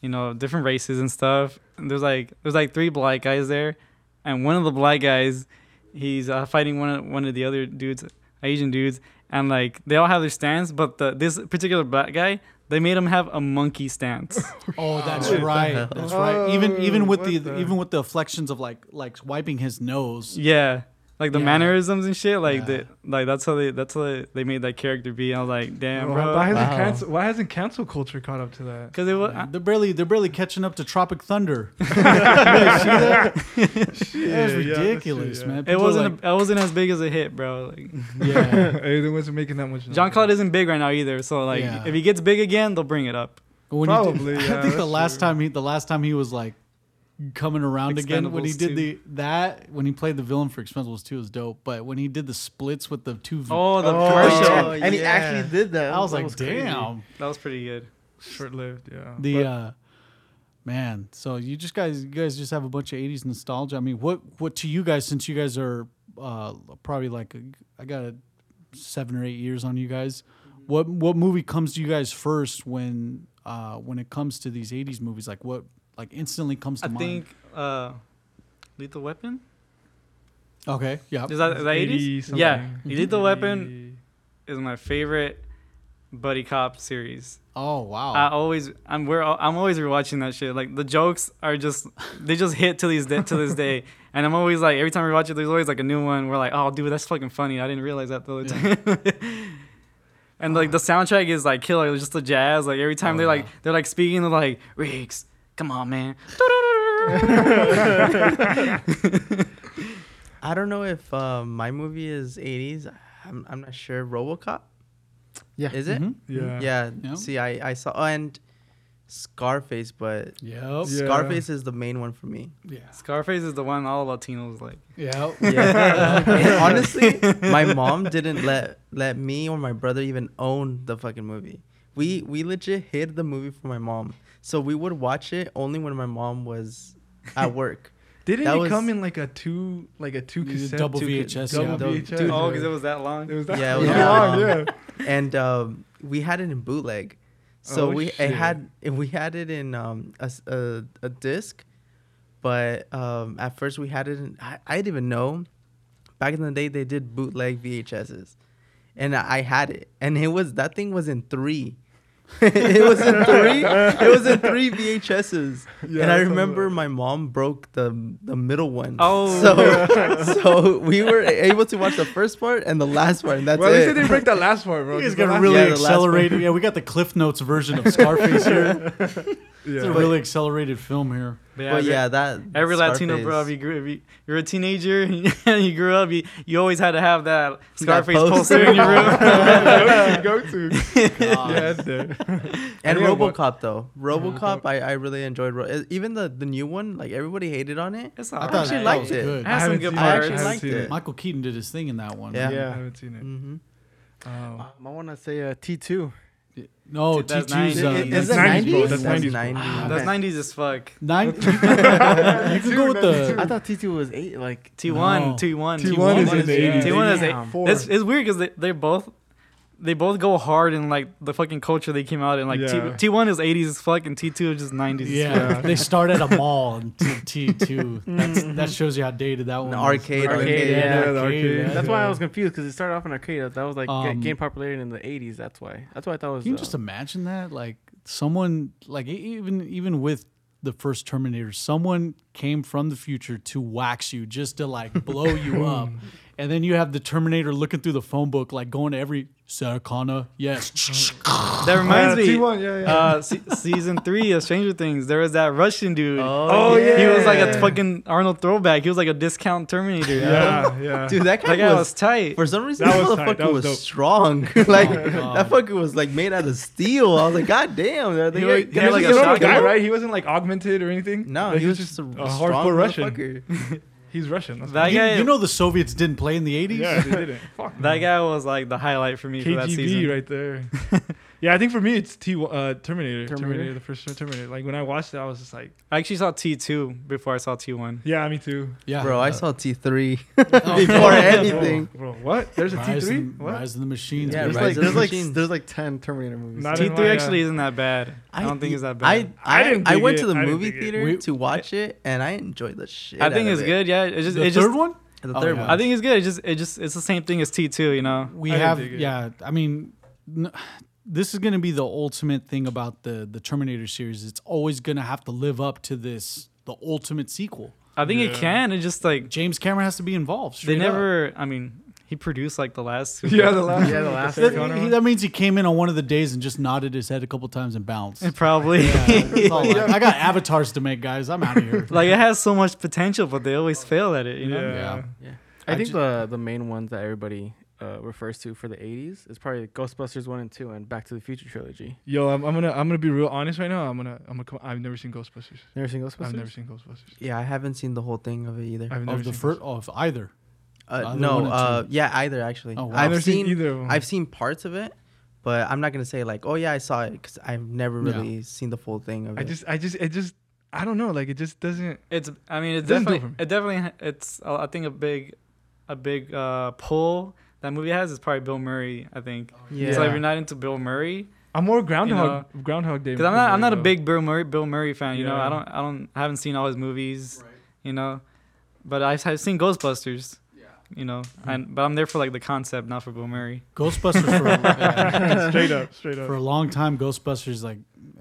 Speaker 3: you know, different races and stuff. And there's like there's like three black guys there, and one of the black guys, he's uh, fighting one of one of the other dudes, Asian dudes, and like they all have their stance, but the this particular black guy, they made him have a monkey stance.
Speaker 4: Oh, that's
Speaker 5: What the
Speaker 4: right. That's right. Even even
Speaker 1: Oh,
Speaker 4: with the,
Speaker 1: the-
Speaker 4: even with the flections of like like wiping his nose.
Speaker 3: Yeah. Like the
Speaker 4: Yeah.
Speaker 3: mannerisms and shit, like
Speaker 4: Yeah.
Speaker 3: the like that's how they that's how they, they made that character be. I was like, damn,
Speaker 1: Bro,
Speaker 3: bro.
Speaker 1: why hasn't
Speaker 5: Wow.
Speaker 1: cancel, why hasn't cancel culture caught up to that?
Speaker 3: Because it was
Speaker 4: They're barely they're barely catching up to Tropic Thunder.
Speaker 1: Yeah,
Speaker 4: That's
Speaker 1: yeah, that's
Speaker 4: ridiculous,
Speaker 1: true, yeah.
Speaker 4: man.
Speaker 3: it
Speaker 4: People are
Speaker 3: wasn't
Speaker 4: like,
Speaker 3: it wasn't as big as a hit, bro. Like
Speaker 4: yeah.
Speaker 1: hey, they wasn't making that much.
Speaker 3: John Claude isn't big right now either, so like
Speaker 4: Yeah.
Speaker 3: if he gets big again, they'll bring it up.
Speaker 4: But when he did-
Speaker 1: Probably,
Speaker 4: I think the last
Speaker 1: true.
Speaker 4: time he the last time he was like coming around again when he did
Speaker 3: 2.
Speaker 4: the that when he played the villain for Expendables 2 was dope. But when he did the splits with the two,
Speaker 3: Oh, the
Speaker 1: Oh,
Speaker 3: commercial.
Speaker 5: Oh,
Speaker 2: and he
Speaker 5: yeah.
Speaker 2: actually did that.
Speaker 4: I was
Speaker 2: That
Speaker 4: like,
Speaker 2: crazy.
Speaker 4: damn.
Speaker 3: That was pretty good.
Speaker 1: short lived. Yeah.
Speaker 4: The
Speaker 1: But-
Speaker 4: uh man, so you just guys you guys just have a bunch of 80s nostalgia. I mean, what what to you guys since you guys are uh probably like I got a 7 or 8 years on you guys. What what movie comes to you guys first when uh when it comes to these 80s movies? Like what like instantly comes to mind.
Speaker 3: I
Speaker 4: mind?
Speaker 3: think uh Lethal Weapon?
Speaker 4: Okay, yeah.
Speaker 3: Is that is that
Speaker 1: 80
Speaker 3: 80s? Yeah.
Speaker 1: something.
Speaker 3: Lethal Weapon is my favorite buddy cop series.
Speaker 4: Oh, wow.
Speaker 3: I always I'm we're I'm always rewatching that shit. Like the jokes are just they just hit to these day, to this day, and I'm always like every time we watch it, there's always like a new one. We're like, oh dude, that's fucking funny. I didn't realize that the other time. and like the soundtrack is like killer. It's just the jazz. Like every time
Speaker 4: Oh,
Speaker 3: they're like they're like speaking, they're like Riggs, come on man.
Speaker 5: I don't know if uh, my movie is 80s. I'm, I'm not sure. Robocop?
Speaker 2: Yeah.
Speaker 5: Is it?
Speaker 4: Mhm.
Speaker 1: Yeah.
Speaker 5: Yeah.
Speaker 4: Yeah.
Speaker 5: See, I, I saw. Oh, and Scarface, but
Speaker 4: Yep.
Speaker 1: Yeah.
Speaker 5: Scarface is the main one for me.
Speaker 4: Yeah.
Speaker 3: Scarface is the one all Latinos like.
Speaker 4: Yep.
Speaker 5: Yeah. And honestly, my mom didn't let let me or my brother even own the fucking movie. We we legit hid the movie from my mom. So we would watch it only when my mom was at work.
Speaker 1: Didn't
Speaker 5: That
Speaker 1: it
Speaker 5: was-
Speaker 1: come in like a two, like a two
Speaker 4: Yeah,
Speaker 1: cassette?
Speaker 4: double
Speaker 1: two ca-
Speaker 4: VHS,
Speaker 1: double
Speaker 4: yeah.
Speaker 1: VHS.
Speaker 5: Dude,
Speaker 3: Oh, because it was that long.
Speaker 1: It was that
Speaker 5: Yeah, it was
Speaker 1: yeah.
Speaker 5: that
Speaker 1: long.
Speaker 5: long.
Speaker 1: Yeah.
Speaker 5: and um, we had it in bootleg. So
Speaker 1: Oh,
Speaker 5: we
Speaker 1: shit.
Speaker 5: it had we had it in um, a, s- a, a disc, but um, at first we had it in I, I didn't even know. Back in the day, they did bootleg VHSs, and I I had it, and it was that thing was in three. it was in three. It was in three VHSs,
Speaker 1: Yeah,
Speaker 5: and I remember my mom broke the the middle one.
Speaker 3: Oh.
Speaker 5: so so we were able to watch the first part and the last part, and that's
Speaker 1: well, at least
Speaker 5: it.
Speaker 1: they didn't break that last part, bro.
Speaker 4: You guys
Speaker 1: 'cause the
Speaker 4: got
Speaker 1: last-
Speaker 4: really
Speaker 5: Yeah, the last
Speaker 4: accelerated. Yeah, we got the Cliff Notes version of Scarface here. It's a
Speaker 1: Yeah.
Speaker 4: really accelerated film here.
Speaker 3: But
Speaker 5: But yeah, that
Speaker 3: Every Latino
Speaker 5: Scarface-
Speaker 3: bro, if you grew, if you, you're a teenager and you grew up, you, you always had to have that Scarface
Speaker 5: poster.
Speaker 3: poster in your room.
Speaker 1: go to. yeah, it's there.
Speaker 5: and
Speaker 1: Yeah, but-
Speaker 5: RoboCop though. RoboCop, I, I really enjoyed. Ro- uh, even the the new one, like everybody hated on it.
Speaker 3: It's
Speaker 4: I
Speaker 3: all
Speaker 5: actually
Speaker 4: that
Speaker 5: liked
Speaker 4: was
Speaker 5: it.
Speaker 4: good.
Speaker 3: It has some good
Speaker 1: seen
Speaker 5: I actually
Speaker 1: haven't
Speaker 5: liked
Speaker 1: seen
Speaker 5: it.
Speaker 4: Michael Keaton did his thing in that one.
Speaker 5: Yeah.
Speaker 1: I
Speaker 2: Yeah.
Speaker 1: haven't seen it.
Speaker 5: hmm
Speaker 1: Oh.
Speaker 2: Um, I want to say uh, T2.
Speaker 4: No,
Speaker 3: that's
Speaker 4: T2's
Speaker 3: 90s.
Speaker 4: uh,
Speaker 5: is it
Speaker 1: 90s,
Speaker 5: 90s?
Speaker 1: That's
Speaker 5: That's
Speaker 1: 90s.
Speaker 5: 90s.
Speaker 3: That's 90s as fuck.
Speaker 4: nine. you can go with the.
Speaker 2: I thought T2 was eight. Like
Speaker 3: T1,
Speaker 4: No.
Speaker 3: T1.
Speaker 1: T1 is in the 80s.
Speaker 3: T1 is
Speaker 2: Damn.
Speaker 3: eight.
Speaker 1: Four.
Speaker 3: It's, it's weird because they, they're both they both go hard in like the fucking culture they came out in. Like
Speaker 1: Yeah.
Speaker 3: T, T1 is 80s as fuck and T2 is just 90s. as
Speaker 4: Yeah, they start at a mall until T2. That's, that shows you how dated that one
Speaker 5: An arcade,
Speaker 2: Arcade,
Speaker 5: arcade.
Speaker 2: yeah.
Speaker 1: Yeah, the
Speaker 4: arcade,
Speaker 1: arcade.
Speaker 4: yeah.
Speaker 2: that's why I was confused because it started off in arcade. That was like
Speaker 4: Um,
Speaker 2: gained popularity in the 80s. That's why. That's why I thought it was.
Speaker 4: Can you
Speaker 2: uh,
Speaker 4: just imagine that? Like someone, like e- even even with the first Terminator, someone came from the future to wax you just to like blow you up, and then you have the Terminator looking through the phone book, like going to every Sarah Connor, yes,
Speaker 3: That reminds me.
Speaker 1: T1, yeah, yeah.
Speaker 3: Uh, se- season three of Stranger Things, there was that Russian dude.
Speaker 5: Oh,
Speaker 1: yeah.
Speaker 3: He was like a fucking Arnold throwback. He was like a discount Terminator.
Speaker 1: yeah, yeah.
Speaker 5: Dude, that guy,
Speaker 3: That guy
Speaker 5: was,
Speaker 3: was tight.
Speaker 5: for some reason
Speaker 1: That
Speaker 5: that,
Speaker 1: was tight.
Speaker 5: motherfucker
Speaker 1: That was
Speaker 5: was,
Speaker 1: dope.
Speaker 5: strong. like
Speaker 4: God.
Speaker 5: that fucker was like made out of steel. I was like, God damn, they
Speaker 1: He,
Speaker 5: got-
Speaker 1: was,
Speaker 5: got
Speaker 1: he was
Speaker 3: like
Speaker 1: like
Speaker 3: a
Speaker 1: a normal
Speaker 3: shotgun.
Speaker 1: guy, right? He wasn't like augmented or anything.
Speaker 5: No,
Speaker 1: Like,
Speaker 5: he was just a,
Speaker 1: a
Speaker 5: strong
Speaker 1: hardcore Russian.
Speaker 5: Motherfucker.
Speaker 1: He's Russian. That's
Speaker 3: That
Speaker 4: you,
Speaker 3: guy,
Speaker 4: you know the Soviets didn't play in the eighties.
Speaker 1: yeah, they didn't. Fuck.
Speaker 3: that guy was like the highlight for me for that
Speaker 1: KGB
Speaker 3: season.
Speaker 1: right there. yeah, I think for me it's T uh, Terminator. Terminator.
Speaker 2: Terminator?
Speaker 1: the first Terminator. Like when I watched it, I was just like,
Speaker 3: I actually saw T2 before I saw T1.
Speaker 1: yeah, me too.
Speaker 4: yeah,
Speaker 5: Bro, I
Speaker 4: uh,
Speaker 5: saw T three before anything.
Speaker 1: Bro, what? There's a
Speaker 4: Rise,
Speaker 1: T3? What?
Speaker 4: Rise of the Machines.
Speaker 5: Yeah.
Speaker 2: There's like
Speaker 5: of the
Speaker 2: there's like
Speaker 5: Machines.
Speaker 2: there's like ten Terminator movies.
Speaker 1: Not
Speaker 3: T3
Speaker 1: my, uh,
Speaker 3: actually isn't that bad. I, don't think it's that bad.
Speaker 5: I,
Speaker 1: I didn't
Speaker 5: I went
Speaker 1: it.
Speaker 5: to the
Speaker 1: I
Speaker 5: movie
Speaker 1: dig it.
Speaker 5: theater
Speaker 4: We-
Speaker 5: to watch it, and I enjoyed the shit.
Speaker 3: I think
Speaker 5: out
Speaker 3: it's
Speaker 5: of
Speaker 3: good. Yeah, it's just
Speaker 4: the
Speaker 3: it
Speaker 4: third
Speaker 3: just
Speaker 4: one.
Speaker 5: The
Speaker 4: Oh,
Speaker 5: third one.
Speaker 3: I think it's good. It just it just it's the same thing as T2. You know.
Speaker 4: we have yeah i mean n- this is going to be the ultimate thing about the the terminator series it's always going to have to live up to this the ultimate sequel
Speaker 3: I think it can. It just like
Speaker 4: james cameron has to be involved
Speaker 3: they
Speaker 4: straight up.
Speaker 3: never. I mean, he produced like the last. Two.
Speaker 1: Yeah, the last.
Speaker 2: Yeah, the last
Speaker 1: Sarah
Speaker 4: that,
Speaker 1: Connor
Speaker 4: he- that means he came in on one of the days and just nodded his head a couple times and bounced
Speaker 3: Probably.
Speaker 4: Yeah, it's like, i got avatars to make guys i'm out of here
Speaker 3: like it has so much potential, but they always fail at it. You know.
Speaker 1: Yeah.
Speaker 4: Yeah.
Speaker 2: I
Speaker 4: I
Speaker 2: think
Speaker 4: ju-
Speaker 2: the the main ones that everybody uh, refers to for the 80s is probably Ghostbusters one and two and Back to the Future trilogy.
Speaker 1: Yo, I'm, I'm gonna I'm gonna be real honest right now. I'm gonna I'm gonna come. I've never seen Ghostbusters.
Speaker 2: Never seen Ghostbusters?
Speaker 1: I've never seen Ghostbusters.
Speaker 5: Yeah, I haven't seen the whole thing of it either.
Speaker 1: I've never
Speaker 4: of the
Speaker 1: seen
Speaker 4: first of either
Speaker 5: Uh,
Speaker 4: Either
Speaker 5: no, uh, yeah, either actually.
Speaker 4: Oh, wow.
Speaker 1: I've
Speaker 5: I've
Speaker 1: never seen,
Speaker 5: seen
Speaker 1: either of them.
Speaker 5: I've seen parts of it, but I'm not gonna say like, oh yeah, I saw it because I've never
Speaker 4: Yeah.
Speaker 5: really seen the full thing of
Speaker 1: I
Speaker 5: it.
Speaker 1: I just I just it just I don't know. Like it just doesn't.
Speaker 3: It's. I mean, it's
Speaker 1: It doesn't do
Speaker 3: definitely.
Speaker 1: it for me.
Speaker 3: It definitely. It's. uh, I think a big, a big uh, pull that movie has is probably Bill Murray. I think.
Speaker 5: Oh, yeah.
Speaker 3: It's like if you're not into Bill Murray,
Speaker 1: I'm more Groundhog Groundhog Day.
Speaker 3: because I'm not. I'm not a big Bill Murray Bill Murray fan. You know. I don't. I don't. I haven't seen all his movies. Right. You know, but I've, I've seen Ghostbusters. Yeah. You know, and but I'm there for like the concept, not for Bill Murray.
Speaker 4: ghostbusters for, yeah,
Speaker 1: straight up, straight up.
Speaker 4: for a long time ghostbusters like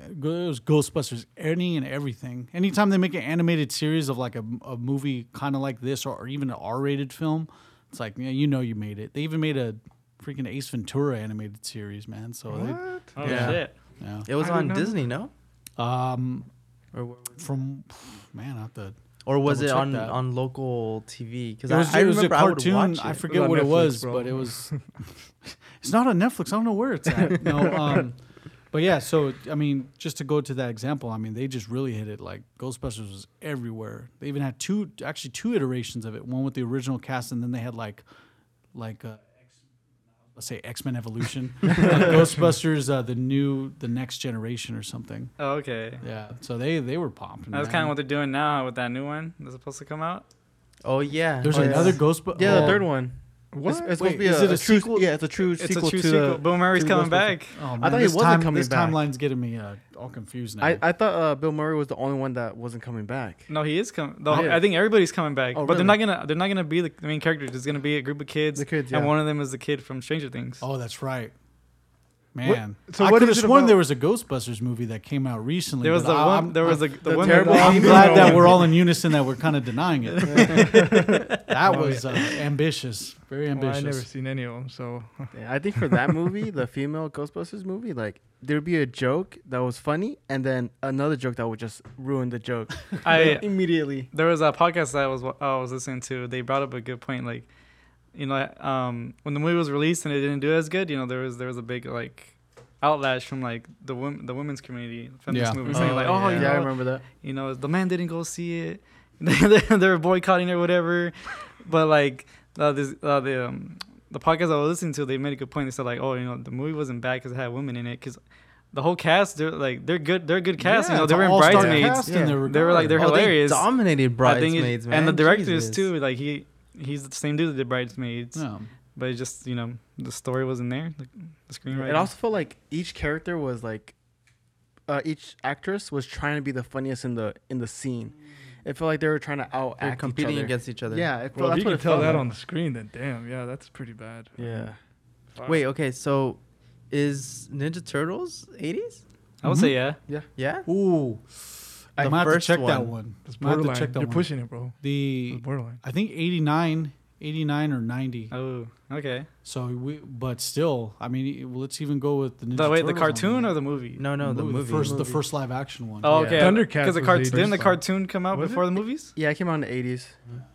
Speaker 4: it was ghostbusters any and everything anytime they make an animated series of like a, a movie kind of like this or, or even an r-rated film it's like yeah you know you made it they even made a freaking ace ventura animated series man so they.
Speaker 3: Oh
Speaker 5: Yeah.
Speaker 3: shit!
Speaker 4: yeah
Speaker 5: it was
Speaker 1: I
Speaker 5: on
Speaker 1: didn't know
Speaker 5: Disney, no?
Speaker 4: um
Speaker 5: Or where-
Speaker 4: from man i have to
Speaker 5: or was it on
Speaker 4: that.
Speaker 5: on local TV? Because
Speaker 4: it was,
Speaker 5: I, I
Speaker 4: it was a
Speaker 5: remember I would
Speaker 4: cartoon
Speaker 5: watch
Speaker 4: i forget
Speaker 1: on
Speaker 4: what it was
Speaker 1: bro.
Speaker 4: but it was it's not on netflix i don't know where it's at no um but yeah so i mean just to go to that example i mean they just really hit it like ghostbusters was everywhere they even had two actually two iterations of it one with the original cast and then they had like like a, a let's say X Men Evolution, uh, Ghostbusters, uh, the new, the next generation or something.
Speaker 3: Oh, okay.
Speaker 4: Yeah, so they they were pumping.
Speaker 3: That's
Speaker 4: man.
Speaker 3: kind of what they're doing now with that new one that's supposed to come out.
Speaker 5: Oh yeah.
Speaker 4: There's
Speaker 5: oh, yeah.
Speaker 4: another Ghostbusters.
Speaker 2: Yeah, the third one.
Speaker 1: What?
Speaker 2: It's, it's supposed
Speaker 4: Wait,
Speaker 2: to be
Speaker 4: is
Speaker 2: a,
Speaker 4: it a
Speaker 2: a true
Speaker 4: sequel?
Speaker 2: Yeah, it's a true
Speaker 3: It's
Speaker 2: sequel
Speaker 3: a true
Speaker 2: to
Speaker 3: sequel.
Speaker 2: the.
Speaker 3: Bill Murray's
Speaker 2: to
Speaker 3: coming back.
Speaker 4: Oh, man,
Speaker 2: I thought he wasn't
Speaker 4: time,
Speaker 2: coming
Speaker 4: this
Speaker 2: back.
Speaker 4: timeline's getting me uh, all confused now.
Speaker 2: I, I thought uh, Bill Murray was the only one that wasn't coming back.
Speaker 3: No, he is coming.
Speaker 2: Oh, yeah.
Speaker 3: I think everybody's coming back,
Speaker 2: Oh,
Speaker 3: but they're not gonna. They're not gonna be the main characters. It's gonna be a group of kids,
Speaker 2: The kids, yeah.
Speaker 3: and one of them is the kid from Stranger Things.
Speaker 4: oh, that's right. Man,
Speaker 1: so
Speaker 4: I
Speaker 1: what
Speaker 4: could have
Speaker 1: it
Speaker 4: sworn
Speaker 1: about-
Speaker 4: there was a Ghostbusters movie that came out recently.
Speaker 3: there was
Speaker 4: but
Speaker 3: the
Speaker 4: I-
Speaker 3: one.
Speaker 4: I'm-
Speaker 3: there was a,
Speaker 4: I'm-
Speaker 3: the,
Speaker 2: the
Speaker 3: one.
Speaker 2: terrible
Speaker 4: I'm glad that we're all in unison that we're kind of denying it. that
Speaker 1: Oh,
Speaker 4: was uh, ambitious, very
Speaker 1: Well,
Speaker 4: ambitious.
Speaker 1: I never seen any of them, so
Speaker 2: Yeah, I think for that movie, the female Ghostbusters movie, like there'd be a joke that was funny, and then another joke that would just ruin the joke
Speaker 3: I
Speaker 2: immediately.
Speaker 3: there was a podcast that I was I was listening to. They brought up a good point. Like, you know, um, when the movie was released and it didn't do as good, you know, there was there was a big like outlash from like the women the women's community from
Speaker 4: Yeah.
Speaker 3: this movie saying like, oh,
Speaker 2: yeah,
Speaker 3: you
Speaker 2: I remember that.
Speaker 3: you know, the man didn't go see it. they were boycotting or whatever. But like uh, this, uh, the um, the podcast I was listening to, they made a good point. They said like, oh, you know, the movie wasn't bad because it had women in it. Because the whole cast, they're like, they're good. They're a good cast.
Speaker 4: Yeah,
Speaker 3: you know, they were in
Speaker 4: all-star
Speaker 3: Bridesmaids.
Speaker 4: cast in
Speaker 2: Yeah.
Speaker 3: They were like they're
Speaker 5: oh,
Speaker 3: hilarious.
Speaker 5: They dominated
Speaker 3: I think it-
Speaker 5: bridesmaids, man.
Speaker 3: and the directors
Speaker 5: Jesus.
Speaker 3: too. Like he, he's the same dude that did Bridesmaids.
Speaker 4: Yeah.
Speaker 3: But it just you know the story wasn't there. The, the screenwriting.
Speaker 2: It also felt like each character was like, uh, each actress was trying to be the funniest in the in the scene. It felt like they were trying to out
Speaker 5: They're
Speaker 2: act
Speaker 5: competing
Speaker 2: each other.
Speaker 5: against each other.
Speaker 2: Yeah, it felt,
Speaker 1: well, if you
Speaker 2: what
Speaker 1: can tell that
Speaker 2: like.
Speaker 1: on the screen, then damn, yeah, that's pretty bad.
Speaker 2: Yeah.
Speaker 1: Fuck.
Speaker 5: Wait, okay, so is Ninja Turtles 80s?
Speaker 3: I would say yeah.
Speaker 5: Yeah. Yeah.
Speaker 4: Ooh,
Speaker 5: The
Speaker 4: I might have to
Speaker 5: first
Speaker 4: check that
Speaker 5: one.
Speaker 4: one.
Speaker 1: It's
Speaker 4: Might have to
Speaker 1: borderline.
Speaker 4: check that
Speaker 1: You're
Speaker 4: one.
Speaker 1: pushing it, bro.
Speaker 4: The
Speaker 1: It's borderline.
Speaker 4: I think 89, 89 or 90.
Speaker 3: Oh, okay.
Speaker 4: So we, but still, I mean, let's even go with the Ninja
Speaker 3: The wait, the
Speaker 4: Turtles on
Speaker 3: cartoon or the movie?
Speaker 5: No, no, the movie.
Speaker 4: the first, the first live action one.
Speaker 3: Oh,
Speaker 5: Yeah.
Speaker 3: okay.
Speaker 1: Thundercats
Speaker 3: Because the
Speaker 1: was
Speaker 3: cart-
Speaker 1: the
Speaker 3: didn't the cartoon come out
Speaker 1: Was
Speaker 3: before
Speaker 1: it?
Speaker 3: the movies?
Speaker 2: Yeah, it came out in the eighties.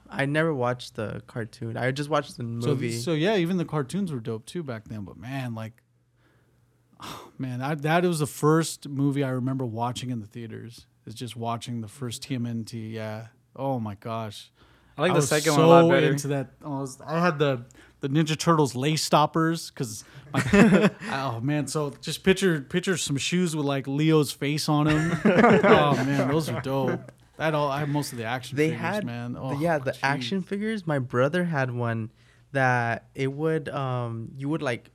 Speaker 5: I never watched the cartoon. I just watched the movie.
Speaker 4: so yeah, even the cartoons were dope too back then. But man, like, Oh, man, I, that was the first movie I remember watching in the theaters. Is just watching the first TMNT. Yeah. Oh my gosh.
Speaker 3: I like the
Speaker 4: was
Speaker 3: second
Speaker 4: so
Speaker 3: one a lot better.
Speaker 4: Into that, I, was, I had the the Ninja Turtles lace stoppers because, oh man, so just picture picture some shoes with like Leo's face on them. oh man, those are dope. That all I have most of the action.
Speaker 5: they
Speaker 4: figures,
Speaker 5: had
Speaker 4: man.
Speaker 5: the-
Speaker 4: Oh,
Speaker 5: yeah the
Speaker 4: jeez.
Speaker 5: action figures my brother had one that it would um you would like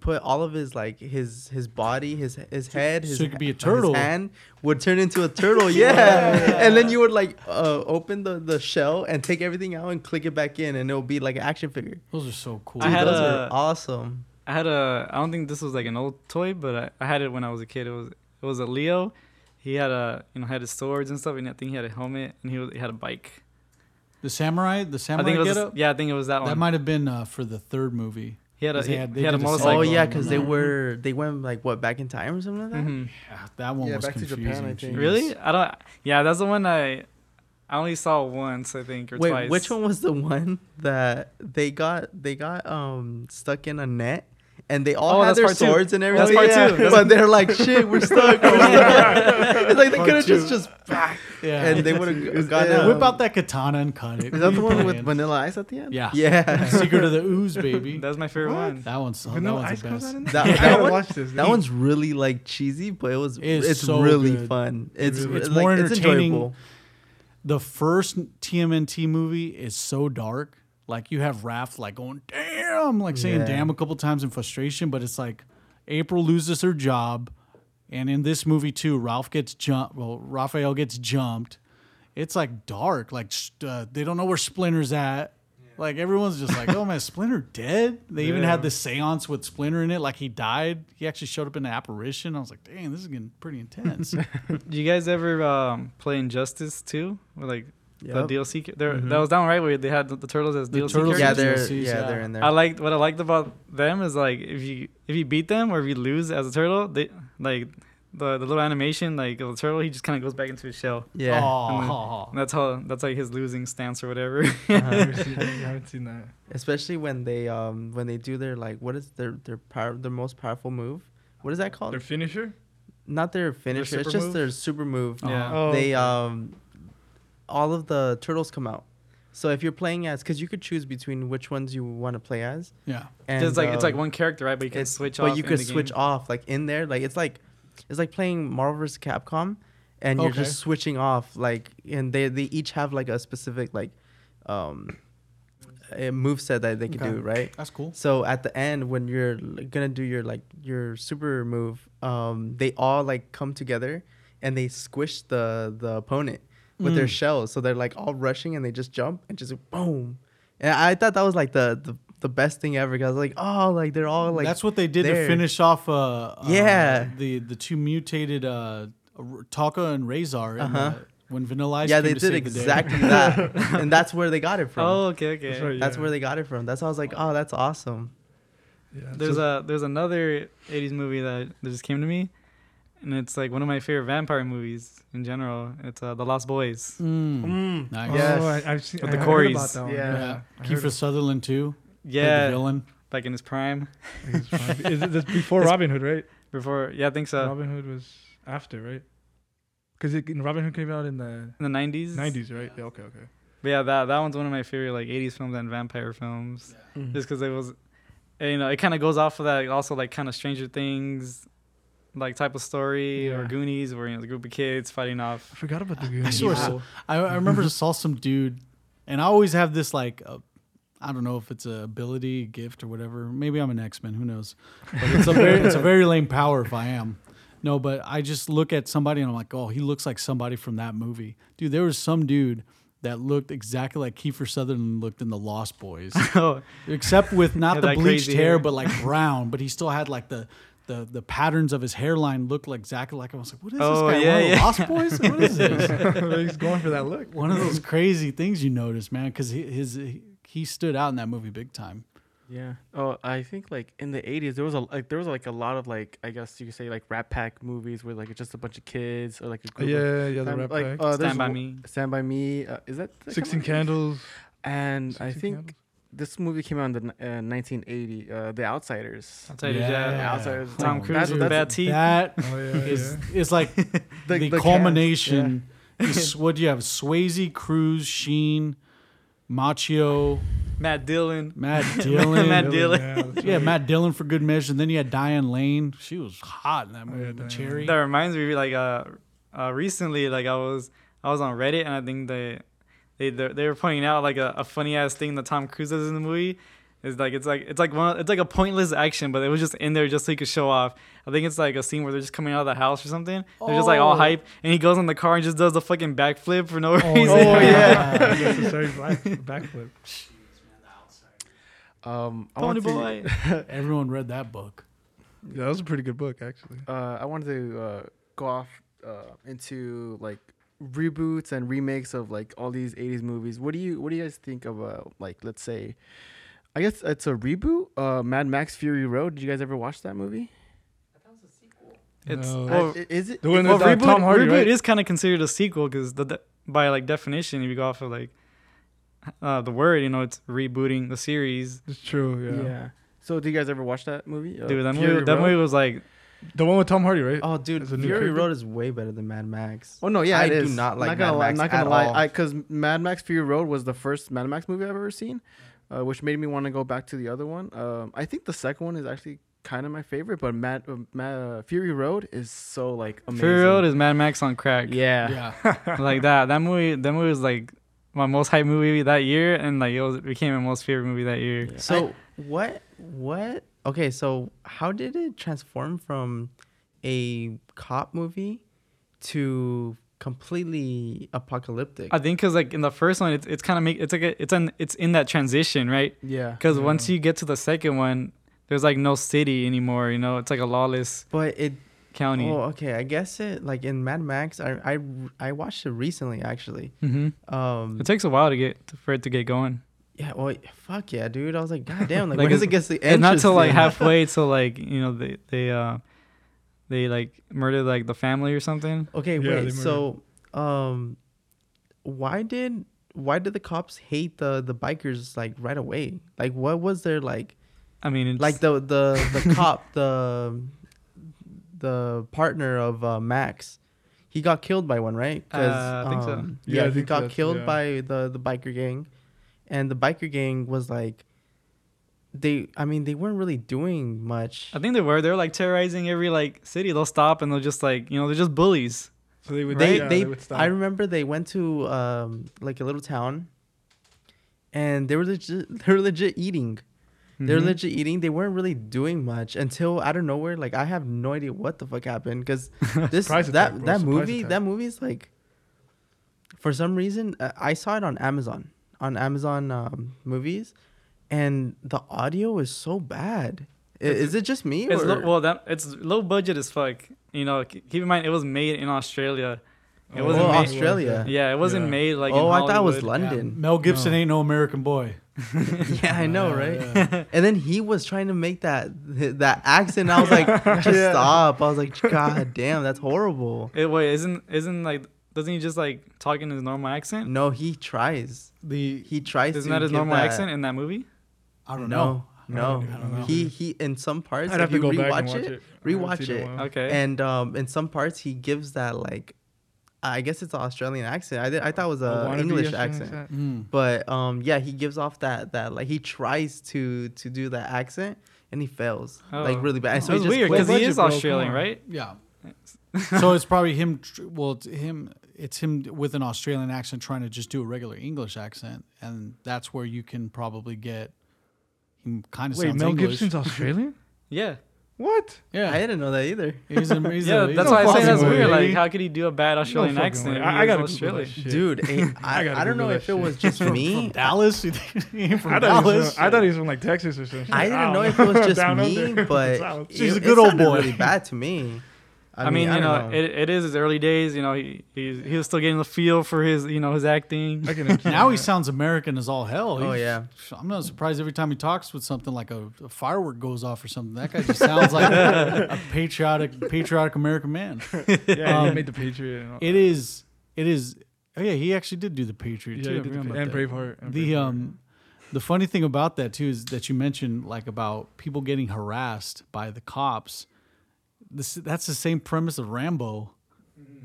Speaker 5: put all of his like his his body his his head his,
Speaker 4: so it could be a
Speaker 5: his
Speaker 4: turtle.
Speaker 5: hand would turn into a turtle yeah and then you would like uh open the the shell and take everything out and click it back in and it'll be like an action figure
Speaker 4: Those are so cool.
Speaker 3: I had
Speaker 5: those
Speaker 3: a-
Speaker 5: are awesome
Speaker 3: I had a. I don't think this was like an old toy, but I, I had it when I was a kid. It was it was a Leo. He had a you know had his swords and stuff, and I think he had a helmet and he, was, he had a bike.
Speaker 4: the samurai, the
Speaker 3: I
Speaker 4: samurai
Speaker 3: think it was
Speaker 4: get
Speaker 3: yeah, I think it was that,
Speaker 4: That
Speaker 3: one.
Speaker 4: That might have been uh, for the third movie.
Speaker 3: He had a
Speaker 4: 'cause
Speaker 3: he,
Speaker 4: they had-
Speaker 3: he had a motorcycle.
Speaker 5: oh yeah because they were they went like what back in time or something like that
Speaker 3: Mhm.
Speaker 4: Yeah, that one
Speaker 2: Yeah,
Speaker 4: was
Speaker 2: Back to. Japan, I think.
Speaker 4: jeez.
Speaker 3: Really? I don't. Yeah, that's the one I. I only saw once, I think, or
Speaker 5: Wait,
Speaker 3: twice.
Speaker 5: which one was the one that they got they got um stuck in a net and they all
Speaker 3: Oh,
Speaker 5: had their
Speaker 3: part two.
Speaker 5: swords and
Speaker 3: That's
Speaker 5: everything?
Speaker 3: part
Speaker 5: Yeah.
Speaker 3: two. That's-
Speaker 5: but they're like, shit, we're stuck. We're stuck. it's like they could have just
Speaker 4: two.
Speaker 5: just
Speaker 4: Yeah.
Speaker 5: and they would have gone
Speaker 2: yeah.
Speaker 5: out.
Speaker 4: Whip out that katana and cut it.
Speaker 2: Is that the one
Speaker 4: you
Speaker 2: with? Vanilla Ice at the end?
Speaker 4: Yeah.
Speaker 5: Yeah.
Speaker 4: Secret of the Ooze, baby.
Speaker 3: That's my favorite
Speaker 1: What?
Speaker 3: one.
Speaker 4: That one's oh, that
Speaker 1: Vanilla
Speaker 4: one's
Speaker 1: Ice
Speaker 4: the best.
Speaker 1: that?
Speaker 5: That,
Speaker 1: I
Speaker 5: that one,
Speaker 1: watch this.
Speaker 5: that one's really like cheesy, but it was
Speaker 4: It's
Speaker 5: it's,
Speaker 4: so
Speaker 5: really
Speaker 4: good.
Speaker 5: fun. It's
Speaker 4: really-
Speaker 5: it's
Speaker 4: it's more
Speaker 5: like, it's
Speaker 4: entertaining.
Speaker 5: enjoyable.
Speaker 4: The first TMNT movie is so dark. Like you have Raph like going damn, like saying
Speaker 5: Yeah.
Speaker 4: damn a couple times in frustration, but it's like April loses her job, and in this movie too, Ralph gets jumped. Well, Raphael gets jumped. It's like dark. Like uh, they don't know where Splinter's at. Like everyone's just like, "Oh man, Splinter dead." They even had
Speaker 1: Yeah.
Speaker 4: this seance with Splinter in it, like he died. He actually showed up in an apparition. I was like, "Dang, this is getting pretty intense."
Speaker 3: Do you guys ever um, play Injustice 2? With like the DLC. ca- There,
Speaker 5: Mhm.
Speaker 3: that was down right where they had the, the turtles as
Speaker 4: The
Speaker 3: DLC
Speaker 4: turtles
Speaker 5: Yeah, they're
Speaker 4: DLCs,
Speaker 5: yeah,
Speaker 4: yeah.
Speaker 5: they're in there.
Speaker 3: I liked what I liked about them is like if you if you beat them or if you lose as a turtle, they like the the little animation like of the turtle, he just kind of goes back into his shell.
Speaker 5: yeah.
Speaker 4: Aw.
Speaker 3: And that's how that's like his losing stance or whatever.
Speaker 1: I haven't seen that. I haven't seen that.
Speaker 5: Especially when they um when they do their like what is their their power their most powerful move? What is that called?
Speaker 1: Their finisher?
Speaker 5: Not their finisher. It's just
Speaker 3: move?
Speaker 5: their super move.
Speaker 3: Yeah.
Speaker 1: Oh,
Speaker 5: they um all of the turtles come out So if you're playing as, because you could choose between which ones you want to play as,
Speaker 4: Yeah.
Speaker 5: and
Speaker 3: it's like it's like
Speaker 5: um,
Speaker 3: one character, right? But you can switch
Speaker 5: but
Speaker 3: off.
Speaker 5: you could switch
Speaker 3: game.
Speaker 5: off like in there. Like it's like it's like playing Marvel vs. Capcom, and you're just switching off. Like and they they each have like a specific like um a move set that they can
Speaker 4: Okay.
Speaker 5: do right.
Speaker 4: That's cool.
Speaker 5: So at the end, when you're gonna do your like your super move, um, they all like come together and they squish the the opponent with their
Speaker 4: Mm.
Speaker 5: shells. So they're like all rushing and they just jump and just boom. And I thought that was like the the, the best thing ever. Cause I was like, oh, like they're all like
Speaker 4: That's what they did
Speaker 5: there.
Speaker 4: to finish off. Uh, uh,
Speaker 5: Yeah.
Speaker 4: the the two mutated uh, Tokka and Rahzar.
Speaker 5: Uh-huh.
Speaker 4: when Vanilla Ice.
Speaker 5: yeah,
Speaker 4: came
Speaker 5: they
Speaker 4: to
Speaker 5: did
Speaker 4: save the
Speaker 5: exactly that, and that's where they got it from.
Speaker 3: Oh, okay, okay.
Speaker 1: That's right,
Speaker 5: That's
Speaker 1: yeah.
Speaker 5: where they got it from. That's why I was like, oh, that's awesome.
Speaker 1: Yeah,
Speaker 3: There's
Speaker 1: so-
Speaker 3: a there's another '80s movie that, that just came to me, and it's like one of my favorite vampire movies in general. It's uh, The Lost Boys.
Speaker 4: Mm.
Speaker 2: Mm.
Speaker 4: Nice.
Speaker 1: Oh,
Speaker 5: Yes.
Speaker 1: I, I've seen.
Speaker 3: With
Speaker 1: I
Speaker 3: the
Speaker 1: heard
Speaker 3: Coreys.
Speaker 1: about.
Speaker 2: Yeah.
Speaker 4: Yeah.
Speaker 1: I heard
Speaker 4: Kiefer Sutherland too. played the
Speaker 3: Yeah,
Speaker 4: villain.
Speaker 3: like in his prime.
Speaker 1: He's fine. Is it this before
Speaker 3: It's-
Speaker 1: Robin Hood, right?
Speaker 3: Before, yeah, I think so.
Speaker 1: Robin Hood was after, right? Because Robin Hood came out in the
Speaker 3: in the '90s.
Speaker 1: 90s, right? Yeah, okay, okay.
Speaker 3: But yeah, that that one's one of my favorite like '80s films and vampire films.
Speaker 2: Mhm.
Speaker 3: Just because it was, you know, it kind of goes off of that also like kind of Stranger Things, like type of story or Goonies, where you know the group of kids fighting off.
Speaker 1: I forgot about the
Speaker 4: I
Speaker 1: Goonies.
Speaker 4: swear,
Speaker 3: evil.
Speaker 4: I, I remember just saw some dude, and I always have this like, uh, I don't know if it's a ability, gift, or whatever. Maybe I'm an X Men. Who knows? But it's a very, it's a very lame power if I am. No, but I just look at somebody and I'm like, oh, he looks like somebody from that movie, dude. There was some dude that looked exactly like Kiefer Sutherland looked in The Lost Boys,
Speaker 3: oh,
Speaker 4: except with not the bleached hair,
Speaker 3: hair.
Speaker 4: but like brown. But he still had like the. The, the patterns of his hairline looked like exactly like I was like, what is
Speaker 3: Oh,
Speaker 4: this guy?
Speaker 3: yeah,
Speaker 4: One of the
Speaker 3: yeah.
Speaker 4: Lost Boys? What is this?
Speaker 1: He's going for that look.
Speaker 4: one of those crazy things you notice, man, because he, his he stood out in that movie big time.
Speaker 2: Yeah. Oh, I think like in the '80s there was a like there was like a lot of like I guess you could say like Rat Pack movies where like it's just a bunch of kids or like a group of
Speaker 1: yeah, yeah, the
Speaker 2: fam-
Speaker 1: rap
Speaker 2: like,
Speaker 1: pack.
Speaker 2: uh,
Speaker 3: Stand by
Speaker 2: one-
Speaker 3: Me.
Speaker 2: Stand by Me. Uh, is that, that
Speaker 1: Sixteen? Candles.
Speaker 2: And I think
Speaker 1: Candles.
Speaker 2: This movie came out in the, uh, 1980. Uh, the Outsiders.
Speaker 3: I'll tell you,
Speaker 4: Yeah.
Speaker 3: yeah.
Speaker 2: Outsiders.
Speaker 3: Tom Cruise
Speaker 2: that's-
Speaker 3: with
Speaker 2: that's-
Speaker 3: bad teeth.
Speaker 4: That
Speaker 1: Oh yeah,
Speaker 4: is
Speaker 1: yeah.
Speaker 4: is like the,
Speaker 2: the cast,
Speaker 4: culmination. is- what do you have? Swayze, Cruise, Sheen, Macchio,
Speaker 3: Matt Dillon.
Speaker 4: Matt Dillon.
Speaker 3: Matt Dillon.
Speaker 1: Yeah, that's
Speaker 4: yeah. Matt Dillon for good measure. And then you had Diane Lane. She was hot in that
Speaker 1: Oh,
Speaker 4: movie.
Speaker 1: yeah,
Speaker 4: Cherry.
Speaker 3: That reminds me, like uh, uh, recently, like I was I was on Reddit and I think they they they they were pointing out like a, a funny ass thing that Tom Cruise does in the movie. It's like it's like it's like one it's like a pointless action, but it was just in there just so he could show off. I think it's like a scene where they're just coming out of the house or something. They're just like all
Speaker 4: Oh.
Speaker 3: hype, and he goes in the car and just does a fucking backflip for no reason.
Speaker 1: Oh,
Speaker 3: reason.
Speaker 1: yeah.
Speaker 4: yeah.
Speaker 1: Unnecessary backflip.
Speaker 2: Um, I
Speaker 3: Pony
Speaker 2: wanted to,
Speaker 3: boy.
Speaker 4: Everyone read that book.
Speaker 1: Yeah, that was a pretty good book actually.
Speaker 2: uh, I wanted to uh, go off uh, into like reboots and remakes of like all these 80s movies. What do you what do you guys think of uh, like let's say I guess it's a reboot, uh, Mad Max Fury Road. Did you guys ever watch that movie?
Speaker 3: It's
Speaker 1: No.
Speaker 3: well,
Speaker 2: Uh, i- is it?
Speaker 1: The one
Speaker 3: well,
Speaker 1: with uh,
Speaker 3: reboot,
Speaker 1: Tom Hardy,
Speaker 3: reboot
Speaker 1: right?
Speaker 3: is kind of considered a sequel because the, de- by like definition, if you go off of like uh, the word, you know, it's rebooting the series.
Speaker 1: It's true.
Speaker 2: yeah.
Speaker 1: Yeah.
Speaker 2: So, do you guys ever watch that movie? Uh,
Speaker 3: Dude, that
Speaker 2: Fury
Speaker 3: movie, that movie was like,
Speaker 1: The one with Tom Hardy, right?
Speaker 5: Oh, dude,
Speaker 1: As a new
Speaker 5: Fury
Speaker 1: character?
Speaker 5: Road is way better than Mad Max.
Speaker 2: Oh no, yeah,
Speaker 5: I
Speaker 2: it
Speaker 5: do not like
Speaker 2: gonna
Speaker 5: Mad
Speaker 2: lie,
Speaker 5: Max
Speaker 2: not gonna
Speaker 5: at
Speaker 2: lie,
Speaker 5: all.
Speaker 2: because Mad Max Fury Road was the first Mad Max movie I've ever seen, uh, which made me want to go back to the other one. Um, I think the second one is actually kind of my favorite, but Mad, uh, Mad uh, Fury Road is so like amazing.
Speaker 3: Fury Road is Mad Max on crack.
Speaker 2: yeah.
Speaker 4: Yeah.
Speaker 3: like that. That movie, that movie was like my most hype movie that year, and like it was it became my most favorite movie that year.
Speaker 2: Yeah.
Speaker 5: So what? What? Okay, so how did it transform from a cop movie to completely apocalyptic?
Speaker 3: I think because like in the first one, it's it's kind of make it's like a, it's an it's in that transition, right?
Speaker 2: yeah.
Speaker 3: Because
Speaker 1: Yeah.
Speaker 3: once you get to the second one, there's like no city anymore. You know, it's like a lawless
Speaker 5: but it.
Speaker 3: county.
Speaker 5: Oh, okay. I guess it like in Mad Max. I I I watched it recently actually.
Speaker 3: hmm
Speaker 5: Um.
Speaker 3: It takes a while to get for it to get going.
Speaker 5: Yeah. Well. Fuck yeah, dude. I was like, God damn. Like,
Speaker 3: Like,
Speaker 5: when does it get the
Speaker 3: And not till like halfway till like you know they they uh they like murdered like the family or something.
Speaker 5: Okay,
Speaker 1: Yeah,
Speaker 5: wait. So, um, why did why did the cops hate the the bikers like right away? Like, what was their like
Speaker 3: I mean, it's,
Speaker 5: like the the the cop the the partner of uh, Max? He got killed by one, right?
Speaker 3: Uh, I think so.
Speaker 1: Yeah,
Speaker 5: yeah,
Speaker 1: I
Speaker 5: he got killed
Speaker 1: yeah.
Speaker 5: by the the biker gang. And the biker gang was like, they. I mean, they weren't really doing much.
Speaker 3: I think they were. They were like terrorizing every like city. They'll stop and they'll just like you know they're just bullies.
Speaker 1: So they would.
Speaker 5: They
Speaker 1: yeah,
Speaker 5: they.
Speaker 1: would stop.
Speaker 5: I remember they went to um like a little town, and they were legit. They were legit eating. They were
Speaker 3: Mhm.
Speaker 5: legit eating. They weren't really doing much until out of nowhere. Like I have no idea what the fuck happened because this that
Speaker 1: attack,
Speaker 5: that
Speaker 1: Surprise
Speaker 5: movie
Speaker 1: attack.
Speaker 5: that movie is like. For some reason, uh, I saw it on Amazon on Amazon um, movies, and the audio is so bad. I- Is it just me?
Speaker 3: It's
Speaker 5: or-
Speaker 3: low, well that it's low budget as fuck. You know, keep in mind it was made in Australia. It
Speaker 1: Oh,
Speaker 3: wasn't
Speaker 5: oh,
Speaker 3: made.
Speaker 5: Australia.
Speaker 3: Yeah, it wasn't
Speaker 1: Yeah.
Speaker 3: made like.
Speaker 5: oh,
Speaker 3: in
Speaker 5: I thought it was
Speaker 3: Hollywood.
Speaker 5: London.
Speaker 4: Mel Gibson
Speaker 1: No.
Speaker 4: ain't no American boy.
Speaker 5: Yeah, I know,
Speaker 4: Yeah,
Speaker 5: right?
Speaker 4: yeah.
Speaker 5: And then he was trying to make that that accent. I was like, just
Speaker 1: Yeah.
Speaker 5: stop. I was like, God damn, that's horrible.
Speaker 3: It, wait, isn't isn't like doesn't he just like talk in his normal accent?
Speaker 5: No, he tries.
Speaker 4: The
Speaker 5: He tries
Speaker 3: Isn't
Speaker 5: to
Speaker 3: that his normal
Speaker 5: that-
Speaker 3: accent in that movie?
Speaker 4: I don't
Speaker 5: No,
Speaker 4: know.
Speaker 5: no.
Speaker 4: No, I don't know.
Speaker 5: He he in some parts.
Speaker 1: I'd
Speaker 5: if
Speaker 1: have to go
Speaker 5: rewatch
Speaker 1: back and watch
Speaker 5: it,
Speaker 1: it.
Speaker 5: Rewatch
Speaker 1: seen in a
Speaker 5: it.
Speaker 3: Okay.
Speaker 5: and um in some parts he gives that like, I guess it's an Australian accent. I did, I thought it was
Speaker 1: A
Speaker 5: a
Speaker 1: wannabe
Speaker 5: English
Speaker 1: Australian
Speaker 5: accent.
Speaker 4: Mm.
Speaker 5: But um yeah, he gives off that that like he tries to to do that accent and he fails like
Speaker 3: Oh.
Speaker 5: really bad. And
Speaker 3: So
Speaker 5: so
Speaker 3: it's weird because he is Australian, right?
Speaker 4: Yeah. So it's probably him. Well, it's him. It's him with an Australian accent trying to just do a regular English accent, and that's where you can probably get. He kind of
Speaker 1: Wait,
Speaker 4: sounds
Speaker 1: Mel
Speaker 4: English.
Speaker 1: Gibson's Australian?
Speaker 3: Yeah.
Speaker 1: what?
Speaker 4: Yeah,
Speaker 5: I didn't know that either.
Speaker 4: he's a, he's
Speaker 3: yeah,
Speaker 4: a, he's
Speaker 3: that's
Speaker 4: a
Speaker 3: why I say
Speaker 1: fucking
Speaker 3: that's
Speaker 1: way.
Speaker 3: weird. Like, how could he do a bad Australian
Speaker 1: No
Speaker 3: accent?
Speaker 1: I, I gotta
Speaker 3: Australian?
Speaker 1: Shit.
Speaker 5: Dude, I,
Speaker 1: I
Speaker 5: I, don't know
Speaker 1: that
Speaker 5: if it was just me.
Speaker 4: from Dallas. You think he ain't from
Speaker 1: I thought, he was
Speaker 4: Dallas?
Speaker 1: from, I thought he was from like Texas or something.
Speaker 5: I didn't know if it was just me, but
Speaker 1: South.
Speaker 5: it,
Speaker 4: She's a
Speaker 5: it
Speaker 4: good old boy.
Speaker 5: Really bad to me.
Speaker 3: I, mean, you
Speaker 5: I
Speaker 3: know,
Speaker 5: know.
Speaker 3: It, it is his early days. You know, he he's, he was still getting the feel for his you know his acting.
Speaker 1: I can understand
Speaker 4: now he sounds American as all hell.
Speaker 5: Oh, yeah.
Speaker 4: I'm not surprised every time he talks with something like a, a firework goes off or something. That guy just sounds like a patriotic, patriotic American man.
Speaker 1: Yeah, he
Speaker 4: Um,
Speaker 1: made the Patriot. And all.
Speaker 4: It is. It is. Oh yeah, he actually did do the Patriot
Speaker 1: yeah,
Speaker 4: too.
Speaker 1: he the Pa- and
Speaker 4: that.
Speaker 1: Braveheart. and
Speaker 4: the
Speaker 1: Braveheart.
Speaker 4: um the funny thing about that too is that you mentioned like about people getting harassed by the cops this that's the same premise of rambo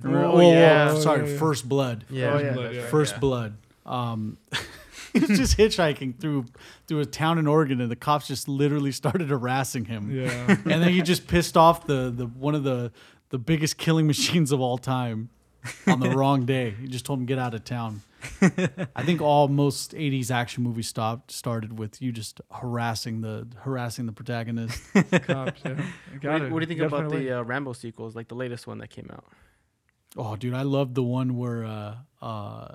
Speaker 1: Oh,
Speaker 4: Or-
Speaker 1: yeah.
Speaker 4: oh, sorry
Speaker 1: Oh, yeah.
Speaker 4: first blood
Speaker 5: yeah.
Speaker 1: First
Speaker 2: yeah,
Speaker 1: Blood,
Speaker 2: that's
Speaker 1: yeah.
Speaker 2: right.
Speaker 4: first blood um he's just hitchhiking through through a town in oregon and the cops just literally started harassing him
Speaker 1: Yeah.
Speaker 4: and then he just pissed off the the one of the the biggest killing machines of all time on the wrong day. He just told him get out of town. I think all most '80s action movies stopped started with you just harassing the harassing the protagonist.
Speaker 1: Cops, yeah.
Speaker 2: What,
Speaker 1: Got
Speaker 2: do
Speaker 1: it.
Speaker 2: you- what do you think
Speaker 1: Gotta
Speaker 2: about
Speaker 1: find
Speaker 2: the uh, Rambo sequels, like the latest one that came out?
Speaker 4: Oh, dude, I love the one where uh uh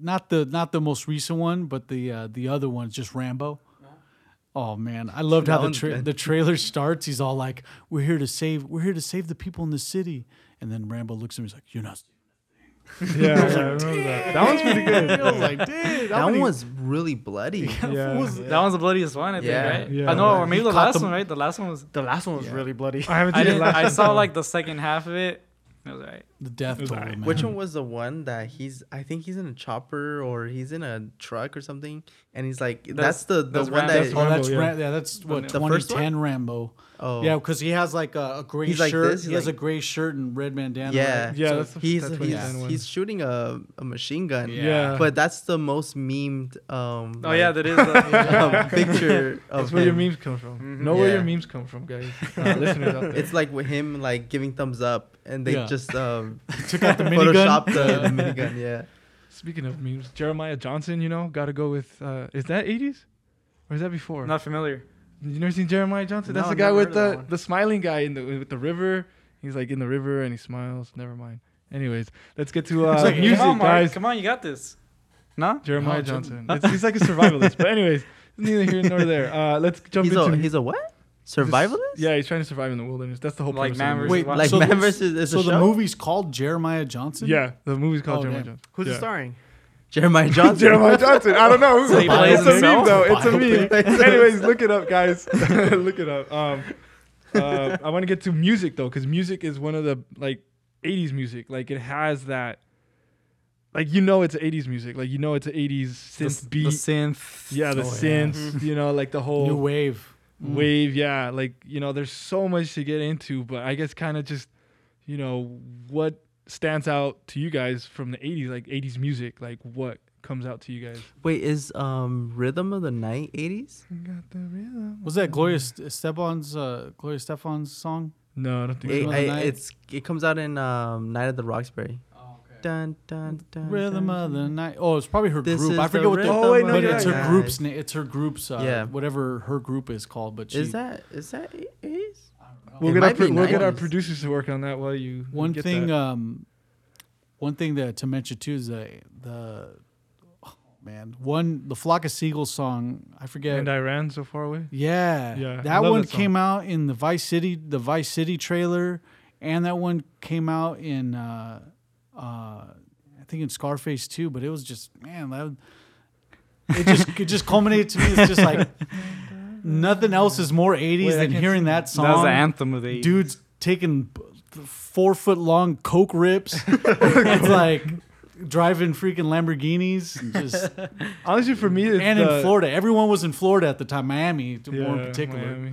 Speaker 4: not the not the most recent one, but the uh the other one's just Rambo. Oh man, I loved how the tra- the trailer starts. He's all like, "We're here to save. We're here to save the people in the city." And then Rambo looks at me. He's like, "You're not."
Speaker 1: Yeah, yeah, I remember that. That one's pretty good.
Speaker 4: I was like, "Dude,
Speaker 5: That one was really bloody.
Speaker 1: Yeah.
Speaker 3: That one's the bloodiest one, I think,
Speaker 5: Yeah.
Speaker 3: right?
Speaker 1: Yeah.
Speaker 3: Uh, I know, or maybe
Speaker 4: He
Speaker 3: the last
Speaker 4: them-
Speaker 3: one, right? The last one was.
Speaker 2: The last one was really bloody.
Speaker 1: I haven't
Speaker 3: I
Speaker 1: seen it
Speaker 3: didn't.
Speaker 1: last
Speaker 3: I saw like the second half of it. It was alright.
Speaker 4: the death
Speaker 1: It
Speaker 4: toll,
Speaker 1: alright.
Speaker 4: man.
Speaker 5: Which one was the one that he's? I think he's in a chopper or he's in a truck or something, and he's like, that's,
Speaker 3: That's-
Speaker 5: the the
Speaker 3: that's
Speaker 5: one
Speaker 3: Rambo.
Speaker 5: that.
Speaker 1: That's
Speaker 4: Oh, that's
Speaker 1: yeah.
Speaker 4: Ra- yeah, that's what
Speaker 3: The
Speaker 5: first
Speaker 4: 2010 Rambo.
Speaker 5: Oh
Speaker 4: Yeah, because he has like a, a gray
Speaker 5: He's like
Speaker 4: shirt.
Speaker 5: this,
Speaker 4: he
Speaker 5: he's
Speaker 4: has
Speaker 5: like-
Speaker 4: a gray shirt and red bandana.
Speaker 5: Yeah.
Speaker 4: right?
Speaker 1: Yeah,
Speaker 4: So-
Speaker 1: that's
Speaker 5: he's
Speaker 1: that's
Speaker 5: he's,
Speaker 1: 2010
Speaker 5: he's shooting a, a machine gun.
Speaker 1: Yeah.
Speaker 5: But that's the most memed. Um,
Speaker 3: Oh yeah, that is. Uh,
Speaker 5: um, picture of
Speaker 1: That's where your memes come from.
Speaker 3: Mhm.
Speaker 1: Know where your memes come from, guys. Uh, listeners out there.
Speaker 5: It's like with him like giving thumbs up, and they
Speaker 4: Yeah.
Speaker 5: just um,
Speaker 4: Took out the minigun.
Speaker 5: photoshopped the, the minigun. Yeah.
Speaker 1: Speaking of memes, Jeremiah Johnson, you know, got to go with. Uh, is that 80s? Or is that before?
Speaker 3: not familiar.
Speaker 1: You never seen Jeremiah Johnson? That's
Speaker 2: No,
Speaker 1: the guy with
Speaker 2: heard of that
Speaker 1: the the smiling guy in the with the river. He's like in the river and he smiles. Never mind. Anyways, let's get to uh,
Speaker 4: It's like,
Speaker 1: music,
Speaker 3: come on,
Speaker 1: guys.
Speaker 3: Come on, you got this. No.
Speaker 1: Jeremiah
Speaker 4: No, Jer-
Speaker 1: Johnson. It's, he's like a survivalist. but anyways, neither here nor there. Uh, let's jump
Speaker 5: He's
Speaker 1: into.
Speaker 5: a he's a what?
Speaker 1: he's a s-
Speaker 5: Survivalist?
Speaker 1: Yeah, he's trying to survive in the wilderness. That's the whole
Speaker 3: Like Man
Speaker 1: of the
Speaker 3: versus
Speaker 1: movie.
Speaker 4: Wait,
Speaker 5: Like
Speaker 4: So
Speaker 5: Man
Speaker 4: the-
Speaker 5: versus is
Speaker 4: So
Speaker 5: a
Speaker 4: the movie's called Jeremiah Johnson.
Speaker 1: Yeah, the movie's called
Speaker 4: Oh,
Speaker 1: Jeremiah
Speaker 4: damn.
Speaker 1: Johnson.
Speaker 2: Who's
Speaker 1: yeah.
Speaker 2: it starring?
Speaker 5: Jeremiah Johnson.
Speaker 1: Jeremiah Johnson. I don't know.
Speaker 3: So he plays
Speaker 1: it's a meme though. It's a meme. Anyways, look it up, guys. look it up. Um, uh, I want to get to music though, because music is one of the like '80s music. Like it has that. Like you know, it's 80s music. Like you know, it's 80s synth
Speaker 3: s-
Speaker 1: beat.
Speaker 3: the synth.
Speaker 1: yeah, the
Speaker 4: Oh, yeah.
Speaker 1: You know, like the whole
Speaker 4: New wave. Mm.
Speaker 1: wave yeah like you know there's so much to get into but i guess kind of just you know what stands out to you guys from the 80s like 80s music like what comes out to you guys?
Speaker 5: Wait, is um Rhythm of the Night 80s?
Speaker 1: Got the rhythm.
Speaker 4: Was that Gloria St- Estefan's uh, Gloria Stefan's song?
Speaker 1: No, I don't think
Speaker 5: It,
Speaker 4: Rhythm
Speaker 1: so.
Speaker 4: of the
Speaker 5: I, it's it comes out in um Night at the Roxbury. Dun dun dun.
Speaker 4: Rhythm
Speaker 5: dun,
Speaker 4: of the. Night. Oh, it's probably her
Speaker 5: This
Speaker 4: group. I forget
Speaker 5: the
Speaker 4: what the.
Speaker 1: Oh, wait, no,
Speaker 4: but
Speaker 1: yeah,
Speaker 4: it's her
Speaker 5: night.
Speaker 4: group's name. It's her group's. Uh,
Speaker 5: Yeah.
Speaker 4: Whatever her group is called, but she.
Speaker 5: Is that is that 80s?
Speaker 1: We'll
Speaker 5: It
Speaker 1: get our pro- we'll get our producers to work on that while you
Speaker 4: one
Speaker 1: get
Speaker 4: thing?
Speaker 1: that.
Speaker 4: Um, one thing that to mention too is the the. Oh, man, one the flock of seagulls song. I forget.
Speaker 1: and I ran so far away.
Speaker 4: Yeah,
Speaker 1: Yeah,
Speaker 4: That one
Speaker 1: that
Speaker 4: came out in the Vice City, the Vice City trailer, and that one came out in, uh, uh, I think in Scarface too. But it was just man, that it just it just culminated to me. It's just like nothing else is more '80s
Speaker 1: Wait, I
Speaker 4: than
Speaker 1: can't
Speaker 4: hearing that song.
Speaker 3: That was the anthem of the 80s.
Speaker 4: Dudes taking four foot long coke rips. it's like driving freaking Lamborghinis. And just
Speaker 1: Honestly, for me, it's
Speaker 4: and
Speaker 1: the,
Speaker 4: in Florida, everyone was in Florida at the time. Miami, to more in particular.
Speaker 1: Miami.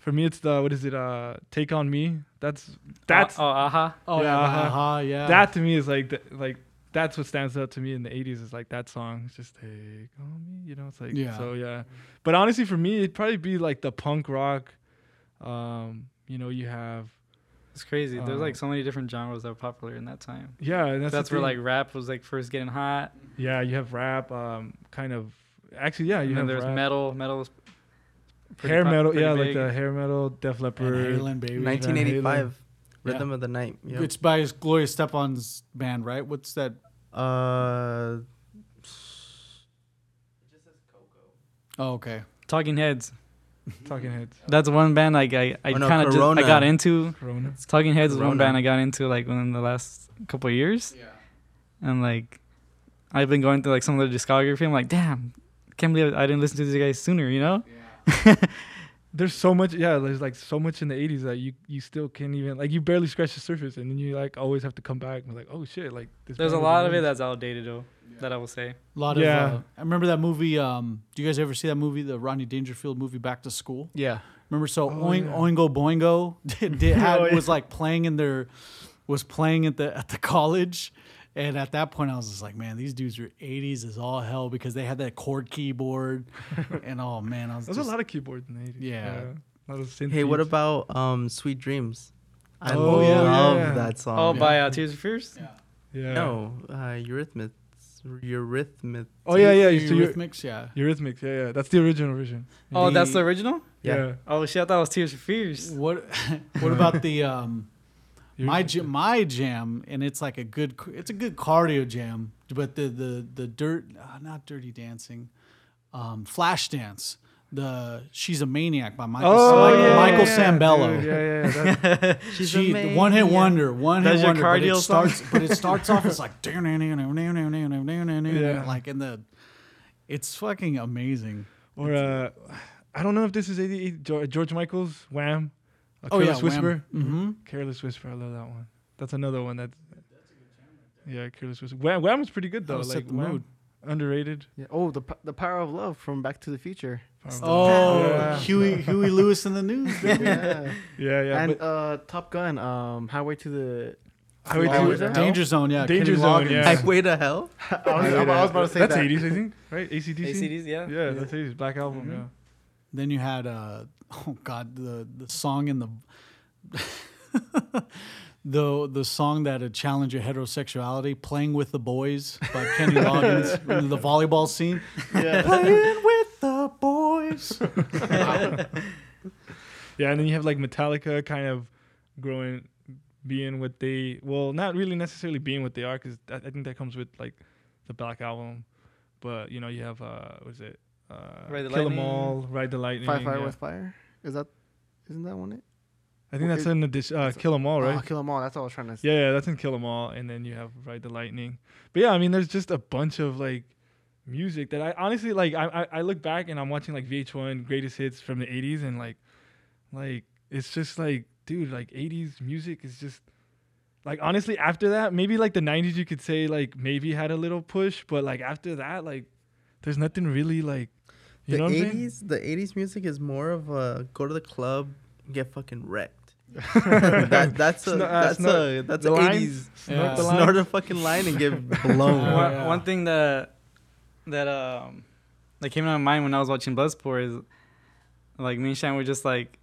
Speaker 1: For me, it's the what is it? Uh, Take on Me. That's that's
Speaker 3: oh, oh aha.
Speaker 4: Oh
Speaker 1: Yeah,
Speaker 4: yeah,
Speaker 1: uh-huh.
Speaker 4: uh-huh, yeah.
Speaker 1: that to me is like the, like that's what stands out to me in the 80s is like that song it's just take on me you know it's like
Speaker 4: Yeah.
Speaker 1: so yeah but honestly for me it'd probably be like the punk rock um you know you have
Speaker 3: It's crazy. There's
Speaker 1: Uh,
Speaker 3: like so many different genres that were popular in that time.
Speaker 1: yeah and that's,
Speaker 3: That's,
Speaker 1: the
Speaker 3: where like rap was like first getting hot.
Speaker 1: yeah you have rap um kind of actually yeah you
Speaker 3: and then
Speaker 1: have
Speaker 3: there's
Speaker 1: rap.
Speaker 3: metal. Metal was
Speaker 1: hair
Speaker 3: pop-
Speaker 1: metal
Speaker 3: pretty
Speaker 1: yeah like the hair metal def
Speaker 4: Van
Speaker 1: leppard
Speaker 4: Halen, baby.
Speaker 5: 1985.
Speaker 4: Yeah.
Speaker 5: Rhythm of the Night. Yep.
Speaker 4: It's by Gloria Estefan's band, right? What's that?
Speaker 5: Uh,
Speaker 4: Oh, okay.
Speaker 3: Talking Heads.
Speaker 1: talking heads
Speaker 3: That's one band like I I
Speaker 5: Oh, no,
Speaker 3: kind of just I
Speaker 5: Corona.
Speaker 3: got into.
Speaker 1: corona
Speaker 3: Talking Heads is one
Speaker 5: Corona.
Speaker 3: band I got into like within the last couple of years.
Speaker 4: Yeah.
Speaker 3: and like I've been going through like some of their discography. I'm like, damn, can't believe I didn't listen to these guys sooner. You know?
Speaker 1: there's so much yeah there's like so much in the 80s that you you still can't even like you barely scratch the surface and then you like always have to come back and be like oh shit like this
Speaker 3: There's a lot of it that's outdated though. That I will say.
Speaker 4: A lot
Speaker 1: Yeah.
Speaker 4: of. Uh, I remember that movie. Um, do you guys ever see that movie, the Rodney Dangerfield movie, Back to School?
Speaker 2: Yeah.
Speaker 4: Remember, so
Speaker 1: Oh,
Speaker 4: Oing,
Speaker 1: yeah.
Speaker 4: Oingo Boingo did, did had,
Speaker 1: Oh, yeah.
Speaker 4: was like playing in their, was playing at the at the college, and at that point I was just like, man, these dudes are '80s as all hell because they had that chord keyboard, and oh man, I was
Speaker 1: There's
Speaker 4: just,
Speaker 1: a lot of keyboards in the 80s.
Speaker 4: Yeah.
Speaker 1: A lot of synth
Speaker 5: hey, what about um Sweet Dreams? I
Speaker 1: Oh,
Speaker 4: yeah,
Speaker 5: love
Speaker 1: yeah.
Speaker 5: that song.
Speaker 3: Oh, by uh, Tears for Fears.
Speaker 1: Yeah. yeah.
Speaker 5: No, uh, Eurythmics. Eurythmics.
Speaker 1: Oh yeah, yeah. So
Speaker 4: Eurythmics, yeah.
Speaker 1: Eurythmics. Yeah, yeah. That's the original version.
Speaker 3: Oh, that's the
Speaker 5: The-
Speaker 3: original.
Speaker 5: Yeah.
Speaker 3: Oh shit, I thought it was Tears for Fears.
Speaker 4: What what about the um my jam, my jam and it's like a good, it's a good cardio jam but the the the dirt uh, not dirty dancing um flash dance the she's a maniac by michael,
Speaker 1: Oh,
Speaker 4: Michael,
Speaker 1: yeah,
Speaker 4: Michael
Speaker 1: yeah,
Speaker 4: Sembello
Speaker 1: dude, yeah, yeah. That,
Speaker 5: She's
Speaker 4: she
Speaker 5: a
Speaker 4: one hit
Speaker 5: maniac.
Speaker 4: wonder one
Speaker 3: That's
Speaker 4: hit
Speaker 3: your
Speaker 4: wonder but
Speaker 3: cardio
Speaker 4: it
Speaker 3: song?
Speaker 4: starts but it starts off as like
Speaker 1: Yeah.
Speaker 4: like in the it's fucking amazing
Speaker 1: or uh, I don't know if this is 88. George, George Michael's Wham. A
Speaker 4: oh yeah
Speaker 1: Careless Whisper.
Speaker 4: mm-hmm.
Speaker 1: Careless Whisper. I love that one. That's another one that. Yeah, Careless Whisper. Wham, Wham was pretty good though. Like
Speaker 4: set the
Speaker 1: Wham,
Speaker 4: mood.
Speaker 1: underrated.
Speaker 2: Yeah. Oh, the p- the power of love from Back to the Future.
Speaker 4: oh
Speaker 1: Yeah.
Speaker 4: huey huey lewis in the news
Speaker 2: yeah.
Speaker 1: Yeah, yeah.
Speaker 2: and uh, Top Gun. Um, Highway to the.
Speaker 1: Highway to
Speaker 2: Highway
Speaker 1: the-
Speaker 2: to
Speaker 4: danger zone yeah
Speaker 1: Danger
Speaker 4: Kenny
Speaker 1: Zone,
Speaker 4: Loggins.
Speaker 1: yeah.
Speaker 5: Highway to Hell.
Speaker 2: I was, I was about to say
Speaker 1: that's
Speaker 2: that.
Speaker 1: 80s, I think. Right? ACDC.
Speaker 3: ACDs, yeah.
Speaker 1: Yeah, that's 80s. Black Album.
Speaker 4: Mm-hmm.
Speaker 1: Yeah.
Speaker 4: Then you had uh oh god the the song in the the the song that had challenged your heterosexuality, "Playing with the Boys" by Kenny Loggins, in the volleyball scene.
Speaker 2: Yeah.
Speaker 4: Playing with the boys.
Speaker 1: Yeah, and then you have like Metallica kind of growing, being what they well, not really necessarily being what they are, because I, I think that comes with like the Black Album, but you know you have uh, what is it? Uh,
Speaker 3: Ride the
Speaker 1: Kill 'Em
Speaker 3: Lightning.
Speaker 1: All, Ride the Lightning.
Speaker 2: Fire, fire
Speaker 1: yeah.
Speaker 2: with fire. Is that? Isn't that one it?
Speaker 1: I think that's
Speaker 2: It-
Speaker 1: in addition. Uh, Kill 'Em All, right?
Speaker 2: Oh, kill them all. That's what I was trying to say.
Speaker 1: Yeah, yeah, that's in Kill 'Em All, and then you have Ride the Lightning. But yeah, I mean, there's just a bunch of like music that I honestly like. I I, I look back and I'm watching like VH1 greatest hits from the '80s, and like, like it's just like, dude, like '80s music is just like honestly after that, maybe like the '90s you could say like maybe had a little push, but like after that, like there's nothing really like. You
Speaker 5: the
Speaker 1: know what I'm saying?
Speaker 5: 80s, the 80s music is more of a go to the club, get fucking wrecked. that, that's a
Speaker 1: Sno- uh,
Speaker 5: that's
Speaker 1: snort-
Speaker 5: a that's
Speaker 1: the
Speaker 5: a
Speaker 1: lines?
Speaker 5: 80s.
Speaker 4: Yeah.
Speaker 1: the
Speaker 5: Snort a fucking line and get blown.
Speaker 4: Yeah.
Speaker 3: One,
Speaker 4: yeah.
Speaker 3: one thing that that um that came to my mind when I was watching Bloodsport is like me and Shan were just like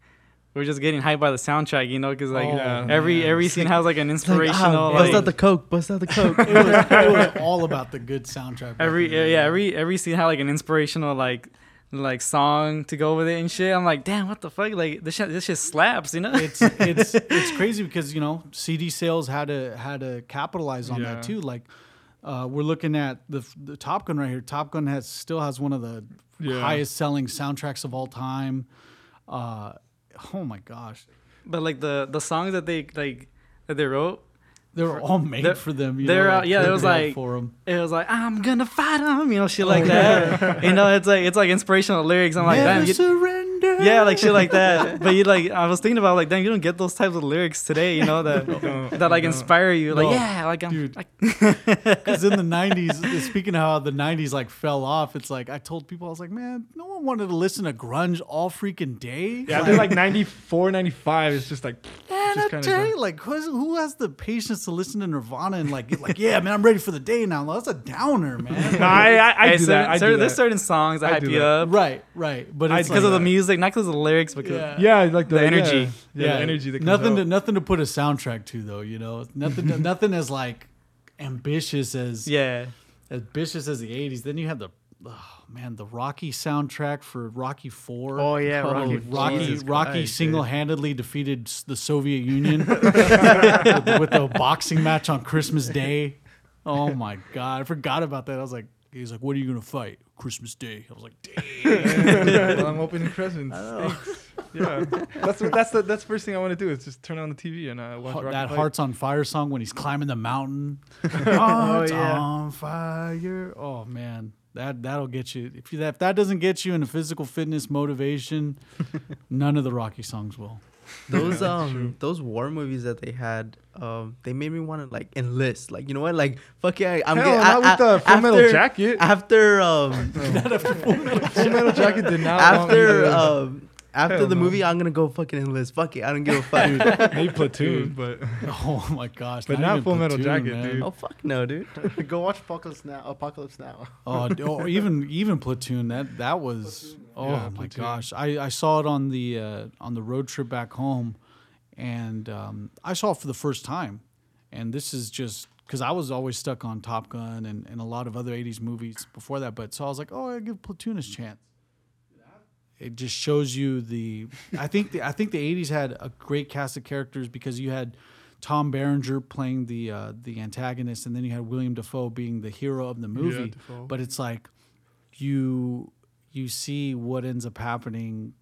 Speaker 3: we are just getting hyped by the soundtrack, you know, because like
Speaker 4: Oh,
Speaker 1: Yeah.
Speaker 3: every
Speaker 4: man.
Speaker 3: every scene has like an
Speaker 5: It's like, ah,
Speaker 3: inspirational
Speaker 5: bust
Speaker 3: like,
Speaker 5: out the coke, bust out the coke.
Speaker 4: it, was, it was all about the good soundtrack.
Speaker 3: every yeah, yeah every every scene had like an inspirational like like song to go with it and shit. I'm like, damn, what the fuck? Like this shit, this shit slaps, you know?
Speaker 4: it's it's it's crazy because you know CD sales had to had to capitalize on
Speaker 1: Yeah.
Speaker 4: that too. Like uh, we're looking at the the Top Gun right here. Top Gun has still has one of the
Speaker 1: Yeah.
Speaker 4: highest selling soundtracks of all time. Uh, oh my gosh,
Speaker 3: but like the the songs that they like that they wrote,
Speaker 4: they were all made for them. You
Speaker 3: they're
Speaker 4: know, like,
Speaker 3: yeah, it was like-
Speaker 4: for them.
Speaker 3: it was like I'm gonna fight them, you know, shit like oh, that. you know, it's like it's like inspirational lyrics. I'm like,
Speaker 4: Never
Speaker 3: damn, you. Yeah, like shit like that. But you like, I was thinking about like, damn, you don't get those types of lyrics today, you know, that
Speaker 1: Don't-
Speaker 3: that like
Speaker 1: don't.
Speaker 3: inspire you. Like,
Speaker 4: No,
Speaker 3: yeah, like I'm,
Speaker 4: dude.
Speaker 3: like,
Speaker 4: Because in the '90s, speaking of how the '90s like fell off, it's like I told people I was like, man, no one wanted to listen to grunge all freaking day.
Speaker 1: Yeah, they're like 94, 95. It's just like
Speaker 4: Man,
Speaker 1: just
Speaker 4: I
Speaker 1: kinda
Speaker 4: tell you, like, who's, who has the patience to listen to Nirvana and like, like, yeah, man, I'm ready for the day now. That's a downer, man.
Speaker 1: Nah, I, I, I
Speaker 3: Hey,
Speaker 1: do
Speaker 3: certain-
Speaker 1: that. I
Speaker 3: certain-
Speaker 1: do
Speaker 3: there's certain songs that
Speaker 1: I
Speaker 3: hype you up
Speaker 4: right, right, but it's
Speaker 3: because
Speaker 4: like,
Speaker 3: of the music, not because of the lyrics, because
Speaker 4: Yeah.
Speaker 1: Yeah, like the,
Speaker 3: The energy.
Speaker 1: Yeah, yeah,
Speaker 4: yeah,
Speaker 1: the energy. That comes
Speaker 4: nothing
Speaker 1: out.
Speaker 4: to nothing to put a soundtrack to though. You know, nothing, to, nothing as like ambitious as
Speaker 3: yeah,
Speaker 4: as ambitious as the '80s. Then you have the, oh man, the Rocky soundtrack for Rocky Four.
Speaker 2: Oh yeah,
Speaker 5: Oh,
Speaker 2: Rocky.
Speaker 4: Rocky Rocky single-handedly defeated the Soviet Union with, with the boxing match on Christmas Day. Oh my god, I forgot about that. I was like, he's like, "What are you gonna fight? Christmas Day." I was like, "Damn."
Speaker 1: well, I'm opening presents. Thanks. Yeah, that's what, that's the that's the first thing I want to do is just turn on the TV and uh, watch
Speaker 4: Heart-
Speaker 1: Rocky
Speaker 4: that
Speaker 1: fight.
Speaker 4: "Hearts on Fire" song when he's climbing the mountain. Hearts
Speaker 2: yeah.
Speaker 4: on fire. Oh man, that that'll get you. If you if that doesn't get you into physical fitness motivation, none of the Rocky songs will.
Speaker 5: those
Speaker 1: Yeah,
Speaker 5: um
Speaker 1: true.
Speaker 5: those war movies that they had um they made me want to like enlist like you know what like fuck yeah I'm
Speaker 1: Hell,
Speaker 5: getting
Speaker 1: not with the Full Metal
Speaker 5: after-
Speaker 1: Jacket.
Speaker 5: after um not
Speaker 1: Full Metal Jacket did not.
Speaker 5: after um after
Speaker 1: Hell
Speaker 5: the
Speaker 1: no.
Speaker 5: movie I'm gonna go fucking enlist fuck it I don't give a fuck
Speaker 1: maybe Platoon, but
Speaker 4: Oh my gosh!
Speaker 1: But not
Speaker 4: even
Speaker 1: Full Metal
Speaker 4: Platoon,
Speaker 1: Jacket,
Speaker 4: man.
Speaker 1: dude.
Speaker 5: oh fuck no dude
Speaker 2: Go watch Apocalypse Now. Apocalypse Now.
Speaker 4: Oh, d- or even even platoon. That that was. Oh
Speaker 1: Yeah,
Speaker 4: my
Speaker 1: Platoon.
Speaker 4: gosh! I, I saw it on the uh, on the road trip back home, and um, I saw it for the first time. And this is just because I was always stuck on Top Gun and, and a lot of other '80s movies before that. But so I was like, oh, I give Platoon a chance. It just shows you the. I think the I think the '80s had a great cast of characters because you had Tom Berenger playing the uh, the antagonist, and then you had William Dafoe being the hero of the movie.
Speaker 1: Dafoe.
Speaker 4: but it's like you you see what ends up happening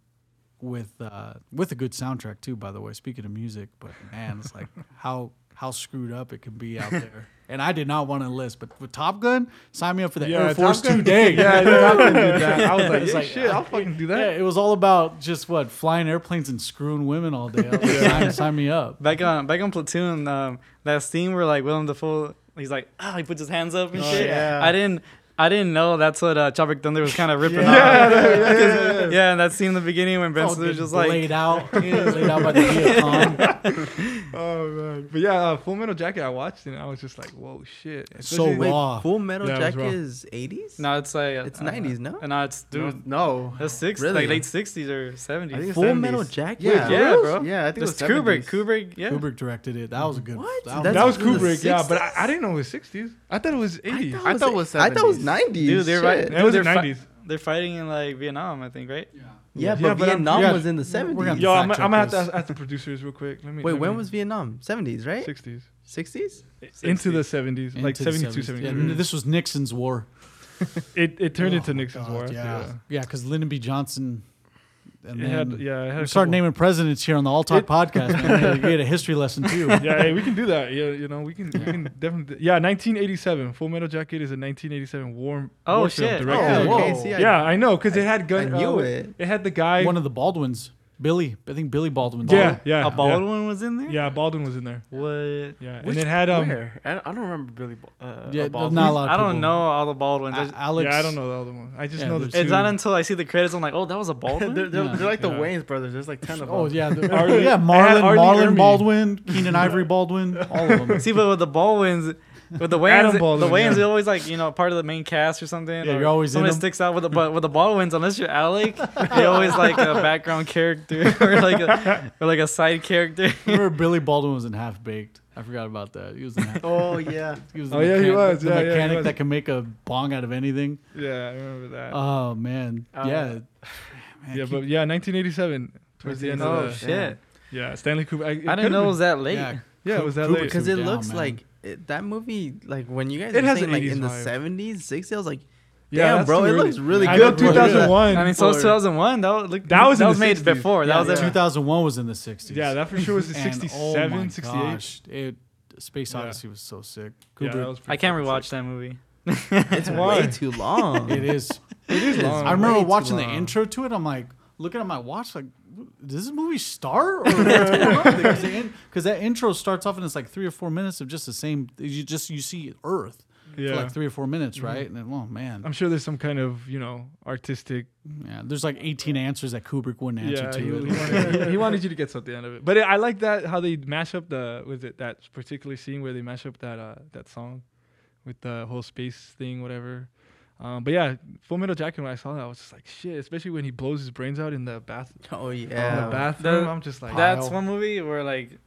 Speaker 4: with uh, with a good soundtrack too. By the way, speaking of music, but man, it's like how how screwed up it can be out there. And I did not want to enlist, but with Top Gun, sign me up for the Air Force
Speaker 1: Gun-
Speaker 4: Two day.
Speaker 1: Yeah, Top Gun did that. I was like,
Speaker 4: It's
Speaker 1: yeah,
Speaker 4: like,
Speaker 1: shit, I'll fucking do
Speaker 4: Yeah,
Speaker 1: that.
Speaker 4: it was all about just what flying airplanes and screwing women all day. I was like, sign, sign me up.
Speaker 3: back on back on Platoon, um, that scene where like Willem Dafoe, he's like, ah, he puts his hands up and
Speaker 2: Oh,
Speaker 3: shit.
Speaker 2: yeah.
Speaker 3: I didn't. I didn't know that's what uh, Tropic Thunder was kind of ripping
Speaker 1: Yeah,
Speaker 3: off.
Speaker 1: yeah, yeah, yeah.
Speaker 3: Yeah, and that scene in the beginning when Ben
Speaker 4: All
Speaker 3: Stiller's just like,
Speaker 4: laid out, laid out by the Viet
Speaker 1: Oh man, but yeah, uh, Full Metal Jacket I watched and I was just like, whoa, shit.
Speaker 4: It's so
Speaker 1: Especially-
Speaker 4: raw.
Speaker 5: Full Metal
Speaker 1: Yeah,
Speaker 5: Jacket is 80s
Speaker 3: no, it's like
Speaker 5: It's 90s, no?
Speaker 3: No, it's dude,
Speaker 2: No.
Speaker 3: that's six,
Speaker 5: Really?
Speaker 3: like late sixties or
Speaker 2: I think
Speaker 3: seventies.
Speaker 2: it's
Speaker 5: Full
Speaker 2: 70s.
Speaker 5: Metal Jacket
Speaker 2: Yeah.
Speaker 3: Yeah, bro.
Speaker 2: Yeah, I think
Speaker 3: It's
Speaker 2: it was
Speaker 3: Kubrick.
Speaker 2: 70s.
Speaker 3: Kubrick, yeah.
Speaker 4: Kubrick directed it. That was a good.
Speaker 5: What?
Speaker 4: That was,
Speaker 1: that was Kubrick, yeah, but I, I didn't know it was 60s. I thought it was 80s.
Speaker 2: I thought
Speaker 5: I thought it was
Speaker 2: 70s.
Speaker 5: 90s
Speaker 3: Dude, they're right.
Speaker 1: It was
Speaker 3: they're
Speaker 1: the
Speaker 3: fi-
Speaker 1: 90s.
Speaker 3: They're fighting in like Vietnam, I think, right?
Speaker 5: Yeah,
Speaker 1: Yeah,
Speaker 5: but
Speaker 1: but
Speaker 5: Vietnam
Speaker 4: yeah,
Speaker 5: was in the 70s.
Speaker 1: Yo, I'm,
Speaker 4: fact
Speaker 1: I'm gonna have to ask, ask the producers real quick. Let me.
Speaker 5: Wait,
Speaker 1: let
Speaker 5: when
Speaker 1: me-
Speaker 5: was Vietnam? 70s, right?
Speaker 1: 60s?
Speaker 5: 60s?
Speaker 1: Into the 70s, like 72,
Speaker 4: 70s.
Speaker 1: 73.
Speaker 4: Yeah, this was Nixon's war.
Speaker 1: It it turned
Speaker 4: Oh
Speaker 1: into Nixon's
Speaker 4: God,
Speaker 1: war.
Speaker 4: Yeah, yeah, because Lyndon B. Johnson. And
Speaker 1: It
Speaker 4: then
Speaker 1: had, yeah, it had
Speaker 4: we start
Speaker 1: couple-
Speaker 4: naming presidents here on the All Talk
Speaker 1: It-
Speaker 4: podcast. Man. We had a history lesson too.
Speaker 1: yeah, hey, we can do that. Yeah, you know, we can, we can definitely. Yeah, 1987. Full Metal Jacket is a 1987 war.
Speaker 3: Oh,
Speaker 1: war
Speaker 3: shit.
Speaker 1: Film directed.
Speaker 5: Oh,
Speaker 4: whoa.
Speaker 5: okay. See, I,
Speaker 1: yeah, I know, because it had gun.
Speaker 5: I knew
Speaker 1: uh,
Speaker 5: it.
Speaker 1: It had the guy.
Speaker 4: One of the Baldwins, Billy. I think Billy Baldwin.
Speaker 1: yeah, yeah,
Speaker 3: A Baldwin was in there.
Speaker 1: Yeah, yeah, Baldwin was in there.
Speaker 3: What?
Speaker 1: Yeah,
Speaker 2: Which-
Speaker 1: and it had um.
Speaker 2: Where? I, I don't remember Billy. Bo- Uh,
Speaker 4: Yeah,
Speaker 2: Baldwin.
Speaker 4: not a lot. Of
Speaker 3: I don't know all the Baldwins. I
Speaker 4: A-
Speaker 3: just-
Speaker 4: Alex.
Speaker 1: Yeah, I don't know the other one. I just
Speaker 4: Yeah,
Speaker 1: know the
Speaker 4: there's-
Speaker 1: two.
Speaker 3: it's not until I see the credits I'm like, oh, that was a Baldwin.
Speaker 2: they're, they're,
Speaker 4: Yeah.
Speaker 2: they're like the
Speaker 1: Yeah.
Speaker 2: Wayans brothers. There's like ten of them.
Speaker 4: Oh yeah, the,
Speaker 1: Arlie-
Speaker 4: yeah.
Speaker 1: I had
Speaker 4: Marlon,
Speaker 1: Arlie
Speaker 4: Marlon
Speaker 1: Ermey.
Speaker 4: Baldwin, Keenen Ivory Baldwin, all of them.
Speaker 3: See, but with the Baldwins, with the
Speaker 1: Adam
Speaker 3: Wayans, the Wayans
Speaker 1: yeah.
Speaker 3: are always like you know part of the main cast or something.
Speaker 4: Yeah,
Speaker 3: or
Speaker 4: you're always in
Speaker 3: somebody
Speaker 4: them.
Speaker 3: sticks out with the but with the Baldwins. Unless you're Alec, you're always like a background character or like a or like a side character.
Speaker 4: Remember Billy Baldwin was in Half Baked. I forgot about that. He was in. Half-
Speaker 2: Oh yeah.
Speaker 4: he was
Speaker 1: Oh, yeah, he was.
Speaker 4: The
Speaker 1: Yeah, yeah, he
Speaker 4: mechanic
Speaker 1: was.
Speaker 4: that can make a bong out of anything.
Speaker 1: Yeah, I remember that.
Speaker 4: Oh man,
Speaker 2: Uh,
Speaker 4: yeah. Man,
Speaker 1: yeah,
Speaker 4: keep-
Speaker 1: but yeah, 1987 towards the end
Speaker 3: oh
Speaker 1: of the
Speaker 3: shit!
Speaker 1: yeah Stanley Kubrick. it
Speaker 3: I
Speaker 1: could've
Speaker 3: didn't know it was that late.
Speaker 4: yeah,
Speaker 1: Yeah, it was that
Speaker 4: Kubrick
Speaker 1: late.
Speaker 5: because
Speaker 4: threw
Speaker 5: it
Speaker 4: down,
Speaker 5: looks
Speaker 4: man.
Speaker 5: like it, that movie. Like when you guys
Speaker 1: It
Speaker 5: were
Speaker 1: has
Speaker 5: saying
Speaker 1: an
Speaker 5: like
Speaker 1: 80s
Speaker 5: in the
Speaker 1: vibe.
Speaker 5: seventies, sixties, I was like,
Speaker 1: Yeah,
Speaker 5: damn, bro,
Speaker 1: too
Speaker 5: it
Speaker 1: early.
Speaker 5: looks really
Speaker 1: I
Speaker 5: good.
Speaker 1: know
Speaker 5: for-
Speaker 1: 2001.
Speaker 3: I mean, so it's
Speaker 1: or-
Speaker 3: 2001. That was, look,
Speaker 1: That was
Speaker 3: that was made
Speaker 1: 60s.
Speaker 3: before. That was
Speaker 1: yeah.
Speaker 4: 2001 was in the 60s.
Speaker 1: Yeah, that for sure was the
Speaker 4: And,
Speaker 1: 67,
Speaker 4: oh my
Speaker 1: 68.
Speaker 4: Gosh, it, Space
Speaker 1: Yeah.
Speaker 4: Odyssey was so sick.
Speaker 1: Yeah,
Speaker 4: Kubrick,
Speaker 1: was
Speaker 3: I can't
Speaker 1: fucking
Speaker 3: rewatch
Speaker 1: sick.
Speaker 3: that movie.
Speaker 5: It's way too long.
Speaker 4: it is.
Speaker 1: It is long.
Speaker 4: I remember
Speaker 5: way
Speaker 4: watching the intro to it. I'm like looking at my watch, like, does this movie start? Or what's going on? Because that intro starts off and it's like three or four minutes of just the same. You just you see Earth
Speaker 1: Yeah.
Speaker 4: for like three or four minutes, right? And then, oh man,
Speaker 1: I'm sure there's some kind of you know artistic.
Speaker 4: yeah. There's like 18 answers that Kubrick wouldn't answer
Speaker 1: Yeah,
Speaker 4: to
Speaker 1: he,
Speaker 4: it.
Speaker 1: he wanted, he- he wanted you to get something out of it. But I like that how they mash up the was it that particular scene where they mash up that uh that song with the whole space thing, whatever. Um, but yeah, Full Metal Jacket. When I saw that, I was just like, shit. Especially when he blows his brains out in the bath,
Speaker 5: oh
Speaker 1: in
Speaker 5: yeah.
Speaker 1: the bathroom.
Speaker 3: The-
Speaker 1: I'm just like,
Speaker 3: That's
Speaker 4: Wow.
Speaker 3: one movie where like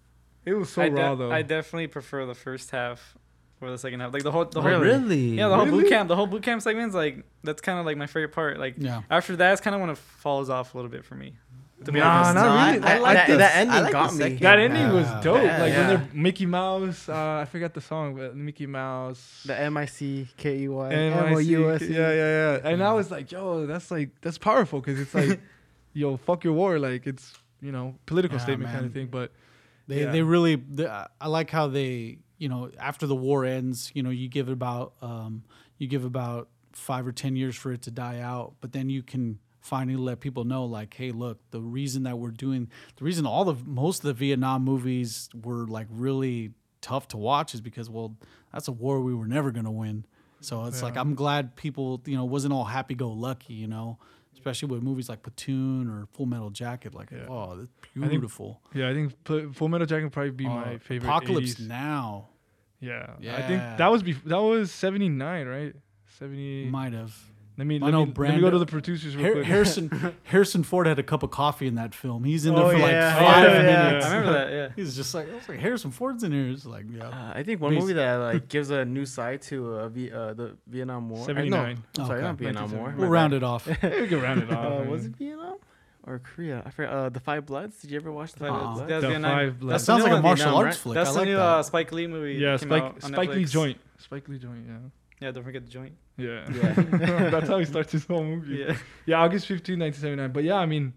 Speaker 1: it was so
Speaker 3: I,
Speaker 1: raw
Speaker 3: de-
Speaker 1: though.
Speaker 3: I definitely prefer the first half or the second half. Like the whole the
Speaker 5: Oh,
Speaker 3: whole
Speaker 5: really?
Speaker 3: yeah the whole
Speaker 1: Really?
Speaker 3: boot camp the whole boot camp segment's like that's kind of like my favorite part. Like
Speaker 4: yeah.
Speaker 3: after that, it's kind of when it falls off a little bit for me. To be
Speaker 1: Nah,
Speaker 3: honest,
Speaker 1: not
Speaker 5: No, I-
Speaker 1: really.
Speaker 5: I
Speaker 1: I
Speaker 5: like
Speaker 2: that,
Speaker 5: the-
Speaker 2: that
Speaker 5: I
Speaker 2: ending
Speaker 5: like
Speaker 2: got me.
Speaker 1: that ending was dope.
Speaker 2: Yeah.
Speaker 1: like when
Speaker 2: Yeah.
Speaker 1: they're Mickey Mouse. Uh, I forgot the song, but Mickey Mouse.
Speaker 2: The M I C K E Y
Speaker 1: And
Speaker 2: M O U S E.
Speaker 1: Yeah, yeah, yeah. And I was like, yo, that's like that's powerful because it's like, yo, fuck your war. Like it's you know political
Speaker 4: Yeah,
Speaker 1: statement kind of thing. But
Speaker 4: They
Speaker 1: Yeah.
Speaker 4: they really they, I like how they you know after the war ends you know you give it about um, you give about five or ten years for it to die out but then you can finally let people know like hey look the reason that we're doing the reason all the most of the Vietnam movies were like really tough to watch is because well that's a war we were never gonna win so it's like I'm glad people you know wasn't all happy go lucky you know especially with movies like Platoon or Full Metal Jacket like
Speaker 1: Yeah.
Speaker 4: oh that's
Speaker 1: think-
Speaker 4: beautiful.
Speaker 1: yeah, I think Full Metal Jacket would probably be
Speaker 4: Uh,
Speaker 1: my favorite.
Speaker 4: Apocalypse
Speaker 1: 80s.
Speaker 4: Now
Speaker 1: Yeah,
Speaker 4: yeah I
Speaker 1: think that was bef- that was seventy nine, right? Seventy.
Speaker 4: might have.
Speaker 1: Let me
Speaker 4: I
Speaker 1: let,
Speaker 4: know
Speaker 1: me let me go to the producers real
Speaker 4: Har-
Speaker 1: quick.
Speaker 4: Harrison Harrison Ford had a cup of coffee in that film. He's in there
Speaker 2: Oh,
Speaker 4: for like five
Speaker 2: Yeah, yeah.
Speaker 4: minutes.
Speaker 3: I remember that. Yeah.
Speaker 4: He's just like, I was like, Harrison Ford's in here. It's like, yeah.
Speaker 2: Uh, I think one
Speaker 4: Basi-
Speaker 2: movie that like gives a new side to uh, v- uh, the Vietnam War. Uh, no,
Speaker 1: 79.
Speaker 2: I'm sorry,
Speaker 4: Okay.
Speaker 2: not Vietnam War.
Speaker 4: We'll round it off.
Speaker 1: we can round it off.
Speaker 2: Uh, was it Vietnam or Korea? I forgot. Uh, the Five Bloods. Did you ever watch the
Speaker 3: Five
Speaker 2: Five
Speaker 4: Bloods.
Speaker 2: Bloods?
Speaker 3: That's
Speaker 1: The
Speaker 3: Vietnam.
Speaker 1: Five
Speaker 4: That sounds like a
Speaker 3: Vietnam,
Speaker 4: martial
Speaker 2: right?
Speaker 4: arts flick.
Speaker 3: That's
Speaker 4: I
Speaker 3: the
Speaker 4: like
Speaker 3: new
Speaker 4: that.
Speaker 3: uh, Spike Lee movie.
Speaker 1: Yeah,
Speaker 3: that came
Speaker 1: Spike
Speaker 3: out on
Speaker 1: Spike Lee joint. Spike Lee joint. Yeah.
Speaker 3: Yeah, don't forget the joint.
Speaker 1: Yeah.
Speaker 2: Yeah.
Speaker 1: That's how he starts his whole movie.
Speaker 3: Yeah.
Speaker 1: Yeah, August 15, 1979. But yeah, I mean,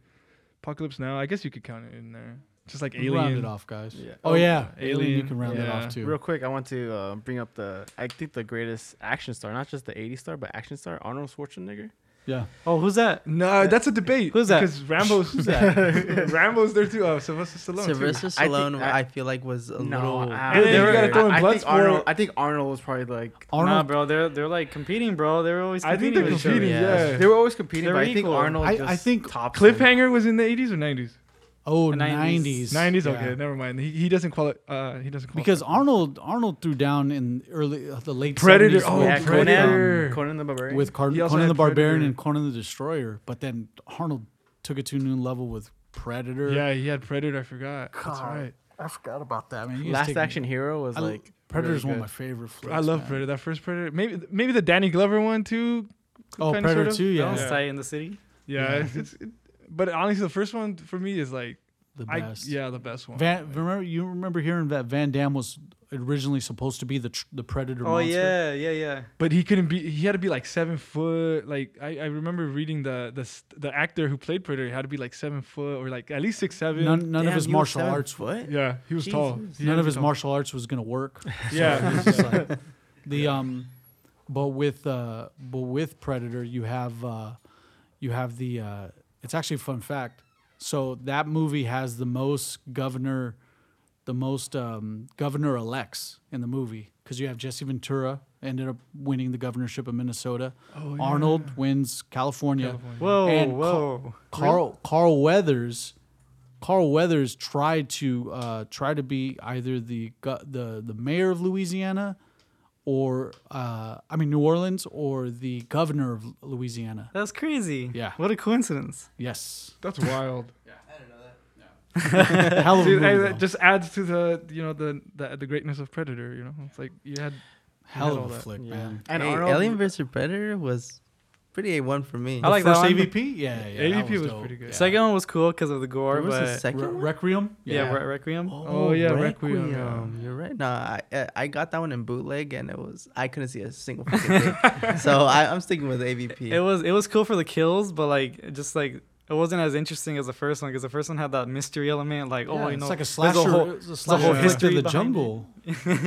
Speaker 1: Apocalypse Now, I guess you could count it in there. Just like
Speaker 4: We'll Round
Speaker 1: Alien.
Speaker 4: it off, guys.
Speaker 2: Yeah.
Speaker 4: Oh, yeah.
Speaker 1: Alien.
Speaker 4: Alien. You can round it off too.
Speaker 2: Real quick, I want to uh, bring up the I think the greatest action star, not just the 80 star, but action star Arnold Schwarzenegger.
Speaker 4: Yeah.
Speaker 3: Oh, who's that?
Speaker 1: No, that's a debate.
Speaker 3: Who's that?
Speaker 1: Because Rambo's who's that? Rambo's there too. Oh, Sylvester Stallone. too.
Speaker 5: Sylvester
Speaker 2: I think-
Speaker 5: Stallone, I,
Speaker 2: I-
Speaker 5: feel like was a
Speaker 2: No,
Speaker 5: little.
Speaker 2: I,
Speaker 1: And then you
Speaker 2: I-
Speaker 1: gotta throw in
Speaker 2: I, I think
Speaker 1: Bloodsport.
Speaker 2: Arnold. I think Arnold was probably like.
Speaker 3: Nah, bro, they're they're like competing, bro. They're always
Speaker 1: I think
Speaker 3: competing
Speaker 1: they're
Speaker 3: with each
Speaker 1: competing.
Speaker 5: yeah.
Speaker 1: Yeah.
Speaker 2: They were always competing,
Speaker 3: They
Speaker 2: but
Speaker 3: were
Speaker 2: I think
Speaker 3: equal.
Speaker 2: Arnold.
Speaker 4: I-
Speaker 2: just
Speaker 4: I think
Speaker 2: tops them.
Speaker 1: Cliffhanger was in the 80s or 90s?
Speaker 4: Oh,
Speaker 3: 90s.
Speaker 4: 90s.
Speaker 1: 90s.
Speaker 4: Yeah.
Speaker 1: Okay, never mind. He, he doesn't qualify. Uh, he doesn't qualify.
Speaker 4: Because Arnold Arnold threw down in early uh, the late
Speaker 1: Predator.
Speaker 4: 70s
Speaker 1: Oh,
Speaker 2: yeah,
Speaker 1: Predator.
Speaker 2: Conan, Conan the Barbarian.
Speaker 4: with Car- Conan the Barbarian
Speaker 1: Predator.
Speaker 4: and Conan the Destroyer, but then Arnold took it to a new level with Predator.
Speaker 1: yeah, he had Predator. I forgot. That's right.
Speaker 4: I forgot about that. Man, You
Speaker 2: Last
Speaker 4: take-
Speaker 2: Action Hero was
Speaker 4: I-
Speaker 2: like
Speaker 4: Predator's
Speaker 2: really
Speaker 4: one of my favorite. Flicks,
Speaker 1: I love
Speaker 4: man.
Speaker 1: Predator. That first Predator. Maybe maybe the Danny Glover one too.
Speaker 4: Oh, Predator
Speaker 1: sort of.
Speaker 4: two,
Speaker 3: That
Speaker 4: yeah,
Speaker 3: was
Speaker 1: Yeah.
Speaker 3: tight in the city.
Speaker 1: Yeah,
Speaker 4: Yeah.
Speaker 1: It's, it's, it, but honestly, the first one for me is like,
Speaker 4: the
Speaker 1: I
Speaker 4: best.
Speaker 1: yeah, the best one.
Speaker 4: Van, remember you remember hearing that Van Damme was originally supposed to be the tr- the Predator
Speaker 3: Oh
Speaker 4: monster.
Speaker 3: yeah, yeah, yeah.
Speaker 1: But he couldn't be. He had to be like seven foot. Like I, I remember reading the the the actor who played Predator had to be like seven foot or like at least six seven.
Speaker 4: None, none
Speaker 5: Damn,
Speaker 4: of his martial arts.
Speaker 5: Foot?
Speaker 1: Yeah, he was tall. He
Speaker 4: None of his
Speaker 1: tall.
Speaker 4: martial arts was gonna work.
Speaker 1: Yeah,
Speaker 4: It's like- the um, but with uh, but with Predator, you have uh, you have the. Uh, it's actually a fun fact. So that movie has the most governor, the most um, governor elects in the movie because you have Jesse Ventura ended up winning the governorship of Minnesota.
Speaker 1: Oh, yeah.
Speaker 4: Arnold wins California.
Speaker 1: California.
Speaker 3: Whoa,
Speaker 4: And
Speaker 3: whoa.
Speaker 4: Carl Carl Weathers, Carl Weathers tried to uh, try to be either the the the mayor of Louisiana or uh, I mean New Orleans or the governor of Louisiana.
Speaker 3: That's crazy.
Speaker 4: Yeah.
Speaker 3: What a coincidence.
Speaker 4: Yes,
Speaker 1: That's wild. Yeah, I didn't know that. No.
Speaker 4: Hell of a
Speaker 1: Dude,
Speaker 4: movie.
Speaker 1: I- just adds to the you know the, the the greatness of Predator. You know, it's like you had
Speaker 4: hell
Speaker 1: all
Speaker 4: of a
Speaker 1: that.
Speaker 4: flick,
Speaker 2: Yeah.
Speaker 4: man.
Speaker 2: And
Speaker 5: Hey,
Speaker 2: Arnold,
Speaker 5: Alien vs Predator was pretty a one for me.
Speaker 3: I like
Speaker 4: the
Speaker 3: that
Speaker 4: first
Speaker 3: one.
Speaker 4: AVP. Yeah, yeah, that
Speaker 1: AVP was
Speaker 4: dope.
Speaker 1: pretty good.
Speaker 4: Yeah.
Speaker 3: Second one was cool because of the gore,
Speaker 5: There was a
Speaker 3: but
Speaker 5: second
Speaker 4: Re-
Speaker 5: one?
Speaker 4: Requiem.
Speaker 3: yeah, Re- Requiem.
Speaker 1: Oh, oh yeah, Requiem, yeah.
Speaker 5: You're right. No, I I- I got that one in bootleg, and it was I couldn't see a single fucking thing. so I, I'm sticking with AVP.
Speaker 3: It was it was cool for the kills, but like just like it wasn't as interesting as the first one because the first one had that mystery element. Like, oh,
Speaker 4: Yeah,
Speaker 3: oh, you know, it's
Speaker 4: like a
Speaker 3: there's
Speaker 4: slasher.
Speaker 3: whole-
Speaker 4: it's a
Speaker 3: whole
Speaker 4: slasher flick
Speaker 3: history
Speaker 4: to the
Speaker 3: behind it.
Speaker 4: jungle.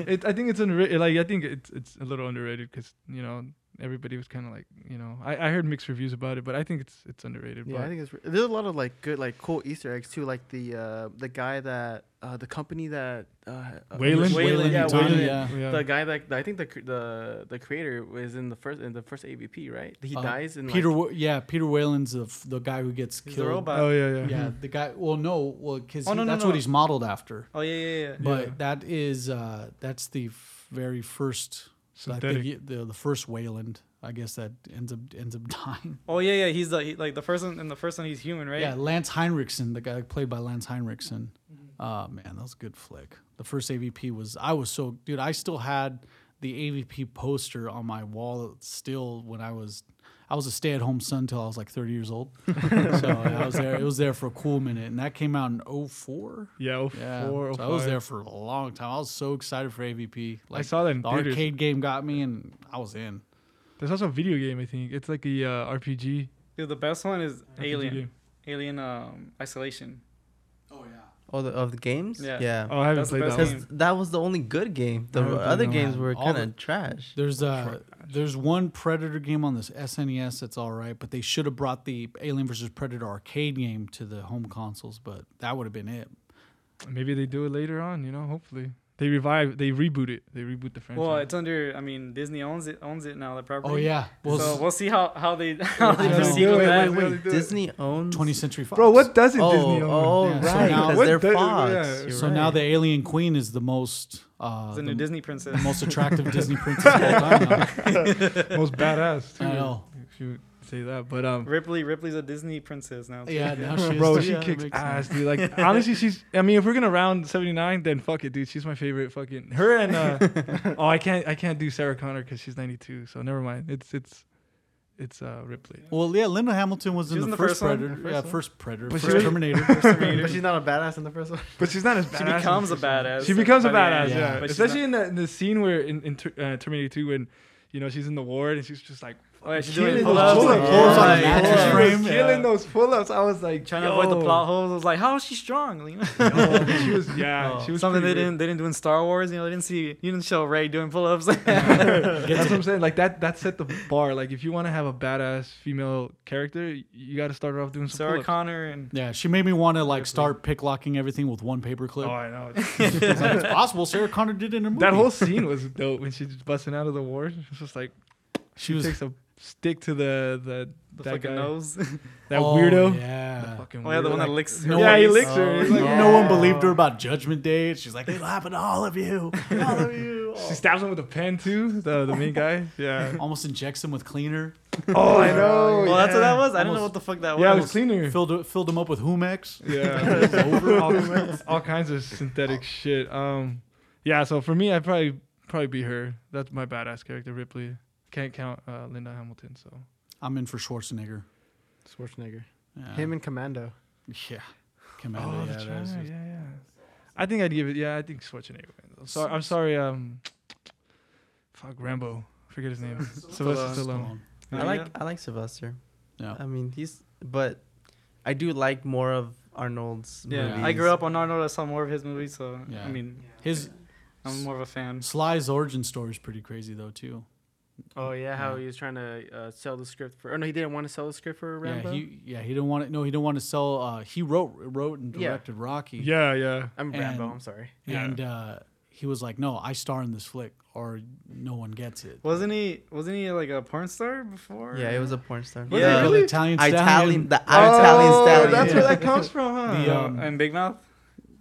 Speaker 1: it, I think it's underrated. Like I think it's it's a little underrated because you know everybody was kind of like you know I, I heard mixed reviews about it, but I think it's it's underrated.
Speaker 2: Yeah,
Speaker 1: but
Speaker 2: I think it's re- there's a lot of like good like cool Easter eggs too, like the uh the guy that uh the company that uh uh,
Speaker 1: Weyland?
Speaker 3: Weyland
Speaker 2: yeah, Weyland.
Speaker 4: yeah.
Speaker 1: yeah.
Speaker 2: The guy that I think the the the creator was in the first in the first AVP, right? He
Speaker 4: Uh,
Speaker 2: dies in
Speaker 4: Peter,
Speaker 2: Like,
Speaker 4: Wa- yeah, Peter Weyland's the f- the guy who gets
Speaker 3: He's
Speaker 4: killed.
Speaker 3: the robot.
Speaker 1: oh yeah, yeah.
Speaker 4: Yeah, the guy. Well, no, well, because
Speaker 3: Oh, no, no,
Speaker 4: that's
Speaker 3: no.
Speaker 4: what he's modeled after.
Speaker 3: Oh yeah, yeah, yeah.
Speaker 4: But
Speaker 1: Yeah.
Speaker 4: that is uh, that's the f- very first. I
Speaker 1: Synthetic.
Speaker 4: think the the first Weyland, I guess that ends up ends up dying.
Speaker 3: Oh yeah, yeah. He's the he, like the first one in the first one. He's human, right?
Speaker 4: Yeah, Lance Henriksen, the guy played by Lance Henriksen.
Speaker 3: Mm-hmm.
Speaker 4: Uh man, that was a good flick. The first AVP was I was so dude. I still had the AVP poster on my wall still when I was I was a stay at home son till I was like 30 years old. so I was there. It was there for a cool minute, and that came out in 04.
Speaker 1: yeah, oh,
Speaker 4: Yeah,
Speaker 1: four,
Speaker 4: so
Speaker 1: oh,
Speaker 4: I was there for a long time. I was so excited for AVP.
Speaker 1: I saw that in
Speaker 4: the
Speaker 1: theaters.
Speaker 4: arcade game got me, and I was in.
Speaker 1: There's also a video game. I think it's like a uh, RPG.
Speaker 3: Dude, the best one is
Speaker 1: RPG
Speaker 3: Alien.
Speaker 1: game.
Speaker 3: Alien um, Isolation.
Speaker 4: Oh
Speaker 5: the, of the games.
Speaker 3: Yeah.
Speaker 5: yeah.
Speaker 1: Oh, I haven't
Speaker 3: That's
Speaker 1: played that one.
Speaker 5: Because that was the only good game. The
Speaker 1: I
Speaker 5: other
Speaker 1: that
Speaker 5: games
Speaker 4: one.
Speaker 5: were
Speaker 4: All
Speaker 5: kind
Speaker 4: the-
Speaker 5: of trash.
Speaker 4: There's uh there's one Predator game on this SNES that's all right, but they should have brought the Alien vs Predator arcade game to the home consoles, but that would have been it.
Speaker 1: Maybe they do it later on. You know, hopefully they revive. They reboot it. They reboot the franchise.
Speaker 3: Well, it's under. I mean, Disney owns it. Owns it now. The property.
Speaker 4: Oh yeah, well,
Speaker 3: so we'll see how how they how they
Speaker 4: I
Speaker 3: proceed
Speaker 1: Wait,
Speaker 3: with
Speaker 1: wait,
Speaker 3: that.
Speaker 1: wait, wait.
Speaker 5: Disney owns
Speaker 4: 20th Century Fox.
Speaker 1: bro, what doesn't
Speaker 5: Oh,
Speaker 1: Disney own?
Speaker 5: oh,
Speaker 4: Yeah, so
Speaker 5: right,
Speaker 4: now-
Speaker 5: because
Speaker 1: What
Speaker 5: they're
Speaker 1: does-
Speaker 5: Fox.
Speaker 1: yeah.
Speaker 4: So
Speaker 5: right.
Speaker 4: now the Alien Queen is the most uh,
Speaker 3: the new Disney princess.
Speaker 4: the most attractive Disney princess of all time. Now.
Speaker 1: Most badass. Too,
Speaker 4: I know.
Speaker 1: If you say that, but um,
Speaker 3: Ripley Ripley's a Disney princess now. too.
Speaker 4: Yeah, now she
Speaker 1: bro,
Speaker 4: too.
Speaker 1: she
Speaker 4: Yeah,
Speaker 1: kicks ass,
Speaker 4: sense.
Speaker 1: dude. Like honestly, she's. I mean, if we're gonna round seventy nine, then fuck it, dude. She's my favorite. Fucking her and. uh Oh, I can't. I can't do Sarah Connor because she's ninety two. So never mind. It's it's it's uh Ripley.
Speaker 4: Well, yeah, Linda Hamilton was in
Speaker 3: was
Speaker 4: the,
Speaker 3: in the
Speaker 4: first,
Speaker 3: first one?
Speaker 4: Predator.
Speaker 3: The first
Speaker 4: yeah,
Speaker 3: one?
Speaker 4: first Predator,
Speaker 1: But she
Speaker 4: first Terminator.
Speaker 2: but she's not a badass in the first one.
Speaker 1: But she's not as
Speaker 3: She
Speaker 1: badass. in the
Speaker 3: becomes a
Speaker 1: first one.
Speaker 3: badass.
Speaker 1: She becomes a
Speaker 3: by the
Speaker 1: badass. Yeah,
Speaker 4: yeah.
Speaker 3: But
Speaker 1: especially in the, in the scene where in, in Ter- uh, Terminator Two when. You know, she's in the ward and she's just like
Speaker 3: Oh, yeah, she's
Speaker 1: killing
Speaker 3: doing
Speaker 1: those
Speaker 3: pull-ups.
Speaker 1: pull-ups.
Speaker 4: On a mattress frame.
Speaker 1: killing those pull-ups. I was like,
Speaker 3: Trying to avoid the
Speaker 1: yo.
Speaker 3: plot holes. I was like, how is she strong? You know?
Speaker 1: Yo, she was, yeah,
Speaker 3: Oh,
Speaker 1: she was
Speaker 3: something they
Speaker 1: pretty
Speaker 3: didn't they didn't do in Star Wars. You know, they didn't see you didn't show Rey doing pull-ups.
Speaker 1: That's what I'm saying. Like that, that set the bar. Like if you want to have a badass female character, you got to start her off doing some
Speaker 3: Sarah
Speaker 1: pull-ups.
Speaker 3: Connor and
Speaker 4: Yeah, she made me want to like start pick locking everything with one paperclip.
Speaker 1: Oh, I know.
Speaker 4: It's like, it's possible. Sarah Connor did it in a movie.
Speaker 1: that whole scene was dope when she's busting out of the ward. It's just like
Speaker 4: she was
Speaker 1: takes a stick to the the,
Speaker 3: the
Speaker 1: that
Speaker 3: fucking
Speaker 1: guy,
Speaker 3: nose.
Speaker 1: that
Speaker 4: Oh,
Speaker 1: weirdo.
Speaker 4: Yeah.
Speaker 1: Fucking
Speaker 3: oh yeah, the
Speaker 1: weirdo.
Speaker 3: one that
Speaker 1: Like,
Speaker 3: licks.
Speaker 4: No
Speaker 3: her
Speaker 1: yeah, he
Speaker 3: face.
Speaker 1: licks her. He's like,
Speaker 5: Oh,
Speaker 4: No one believed her about Judgment Day. She's like, it'll happen to all of you, all of you.
Speaker 1: She stabs him with a pen too. The the main guy. Yeah.
Speaker 4: Almost injects him with cleaner.
Speaker 1: Oh, I know.
Speaker 3: Oh, that's what that
Speaker 1: yeah.
Speaker 3: was. I didn't know what the fuck that was.
Speaker 1: Yeah, it was cleaner.
Speaker 4: Filled filled him up with Humex.
Speaker 1: Yeah, over all, all kinds of synthetic shit. Um, yeah. So for me, I'd probably probably be her. That's my badass character, Ripley. Can't count uh, Linda Hamilton. So
Speaker 4: I'm in for Schwarzenegger.
Speaker 2: Schwarzenegger.
Speaker 4: Yeah.
Speaker 2: Him and Commando.
Speaker 4: Yeah. Commando.
Speaker 1: oh,
Speaker 4: yeah,
Speaker 1: the
Speaker 4: that was
Speaker 1: China,
Speaker 4: just-
Speaker 1: yeah, yeah. I think I'd give it. Yeah, I think Schwarzenegger. wins. I'm sorry. I'm sorry. Um, fuck Rambo. Forget his name. Sylvester Stallone.
Speaker 5: I like I like Sylvester.
Speaker 4: Yeah.
Speaker 5: I mean, he's but I do like more of Arnold's
Speaker 3: Yeah,
Speaker 5: movies.
Speaker 3: I grew up on Arnold. I saw more of his movies, so
Speaker 4: Yeah.
Speaker 3: I mean,
Speaker 4: His
Speaker 3: I'm more of a fan.
Speaker 4: Sly's origin story is pretty crazy though too.
Speaker 2: Oh yeah, how
Speaker 4: Yeah.
Speaker 2: he was trying to uh, sell the script for. Oh no, he didn't want to sell the script for Rambo.
Speaker 4: Yeah, he yeah he didn't want to. No, he didn't want to sell. Uh, he wrote wrote and
Speaker 2: Yeah.
Speaker 4: directed Rocky.
Speaker 1: Yeah, yeah.
Speaker 2: I'm Rambo.
Speaker 4: and-
Speaker 2: I'm sorry.
Speaker 1: Yeah.
Speaker 4: And uh, he was like, "No, I star in this flick, or no one gets it."
Speaker 3: Wasn't he? Wasn't he like a porn star before?
Speaker 5: Yeah, it was a porn star.
Speaker 1: Was
Speaker 5: yeah,
Speaker 1: really?
Speaker 4: Italian
Speaker 5: Italian,
Speaker 4: stallion.
Speaker 5: the Italian
Speaker 1: Oh,
Speaker 5: stallion.
Speaker 1: That's
Speaker 5: yeah.
Speaker 1: where that comes from, huh?
Speaker 4: The,
Speaker 3: Uh,
Speaker 4: um,
Speaker 3: and Big Mouth.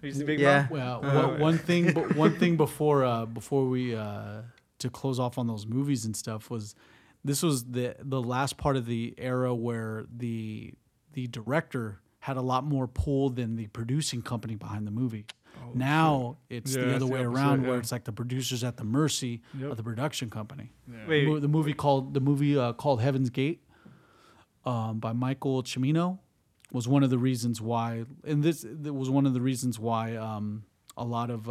Speaker 3: You see Big
Speaker 5: Yeah.
Speaker 3: Mouth?
Speaker 4: Well,
Speaker 3: Uh,
Speaker 4: one, one thing, one thing before uh, before we uh, to close off on those movies and stuff was this was the the last part of the era where the the director had a lot more pull than the producing company behind the movie. now it's
Speaker 1: Yeah,
Speaker 4: the
Speaker 1: it's
Speaker 4: other
Speaker 1: the
Speaker 4: way
Speaker 1: opposite,
Speaker 4: around, where it's like the producers at the mercy
Speaker 1: Yep.
Speaker 4: of the production company.
Speaker 3: Wait,
Speaker 4: Mo- the movie called the movie uh, called Heaven's Gate um, by Michael Cimino was one of the reasons why, and this that was one of the reasons why um, a lot of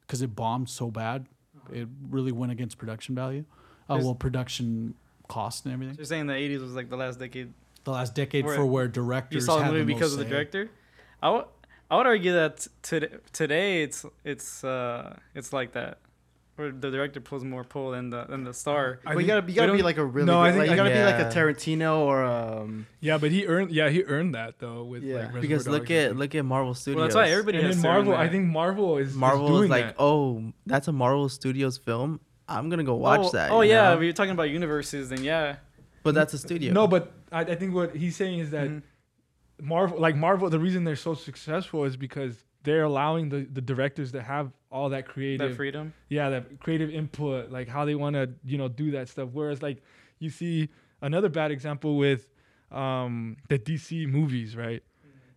Speaker 4: because it bombed so bad, it really went against production value, uh, well production cost and
Speaker 3: so
Speaker 4: everything.
Speaker 3: you're saying the 80s was like the last decade
Speaker 4: The last decade
Speaker 3: Where
Speaker 4: for where directors.
Speaker 3: you saw the movie
Speaker 4: most
Speaker 3: because of the director. I would I would argue that today today it's it's uh it's like that, where the director pulls more pull than the than the star.
Speaker 1: I
Speaker 2: but you
Speaker 1: think-
Speaker 2: gotta you gotta be
Speaker 3: don't-
Speaker 2: like a really
Speaker 1: No, I
Speaker 2: good,
Speaker 1: think
Speaker 2: like, you
Speaker 1: I-
Speaker 2: gotta be like
Speaker 5: Yeah.
Speaker 2: a Tarantino or um
Speaker 1: Yeah, but he earned. Yeah, he earned that though with
Speaker 2: Yeah.
Speaker 1: like Reservoir
Speaker 5: Because look
Speaker 1: Dogs, I
Speaker 5: at
Speaker 1: think.
Speaker 5: look at Marvel Studios.
Speaker 3: Well, that's why everybody
Speaker 1: And
Speaker 3: has
Speaker 1: then
Speaker 3: to earn
Speaker 1: Marvel, I
Speaker 3: that.
Speaker 1: think Marvel is is
Speaker 5: Marvel
Speaker 1: doing
Speaker 5: is like,
Speaker 1: that.
Speaker 5: oh, that's a Marvel Studios film. I'm gonna go watch
Speaker 3: oh,
Speaker 5: that.
Speaker 3: Oh
Speaker 5: you
Speaker 3: yeah,
Speaker 5: know?
Speaker 3: if you're talking about universes, then yeah.
Speaker 5: but that's a studio.
Speaker 1: No, but I, I think what he's saying is that
Speaker 3: Mhm.
Speaker 1: Marvel, like Marvel, the reason they're so successful is because they're allowing the, the directors to have all that creative,
Speaker 3: That freedom.
Speaker 1: yeah, that creative input, like how they want to, you know, do that stuff. Whereas, like, you see another bad example with um, the DC movies, right?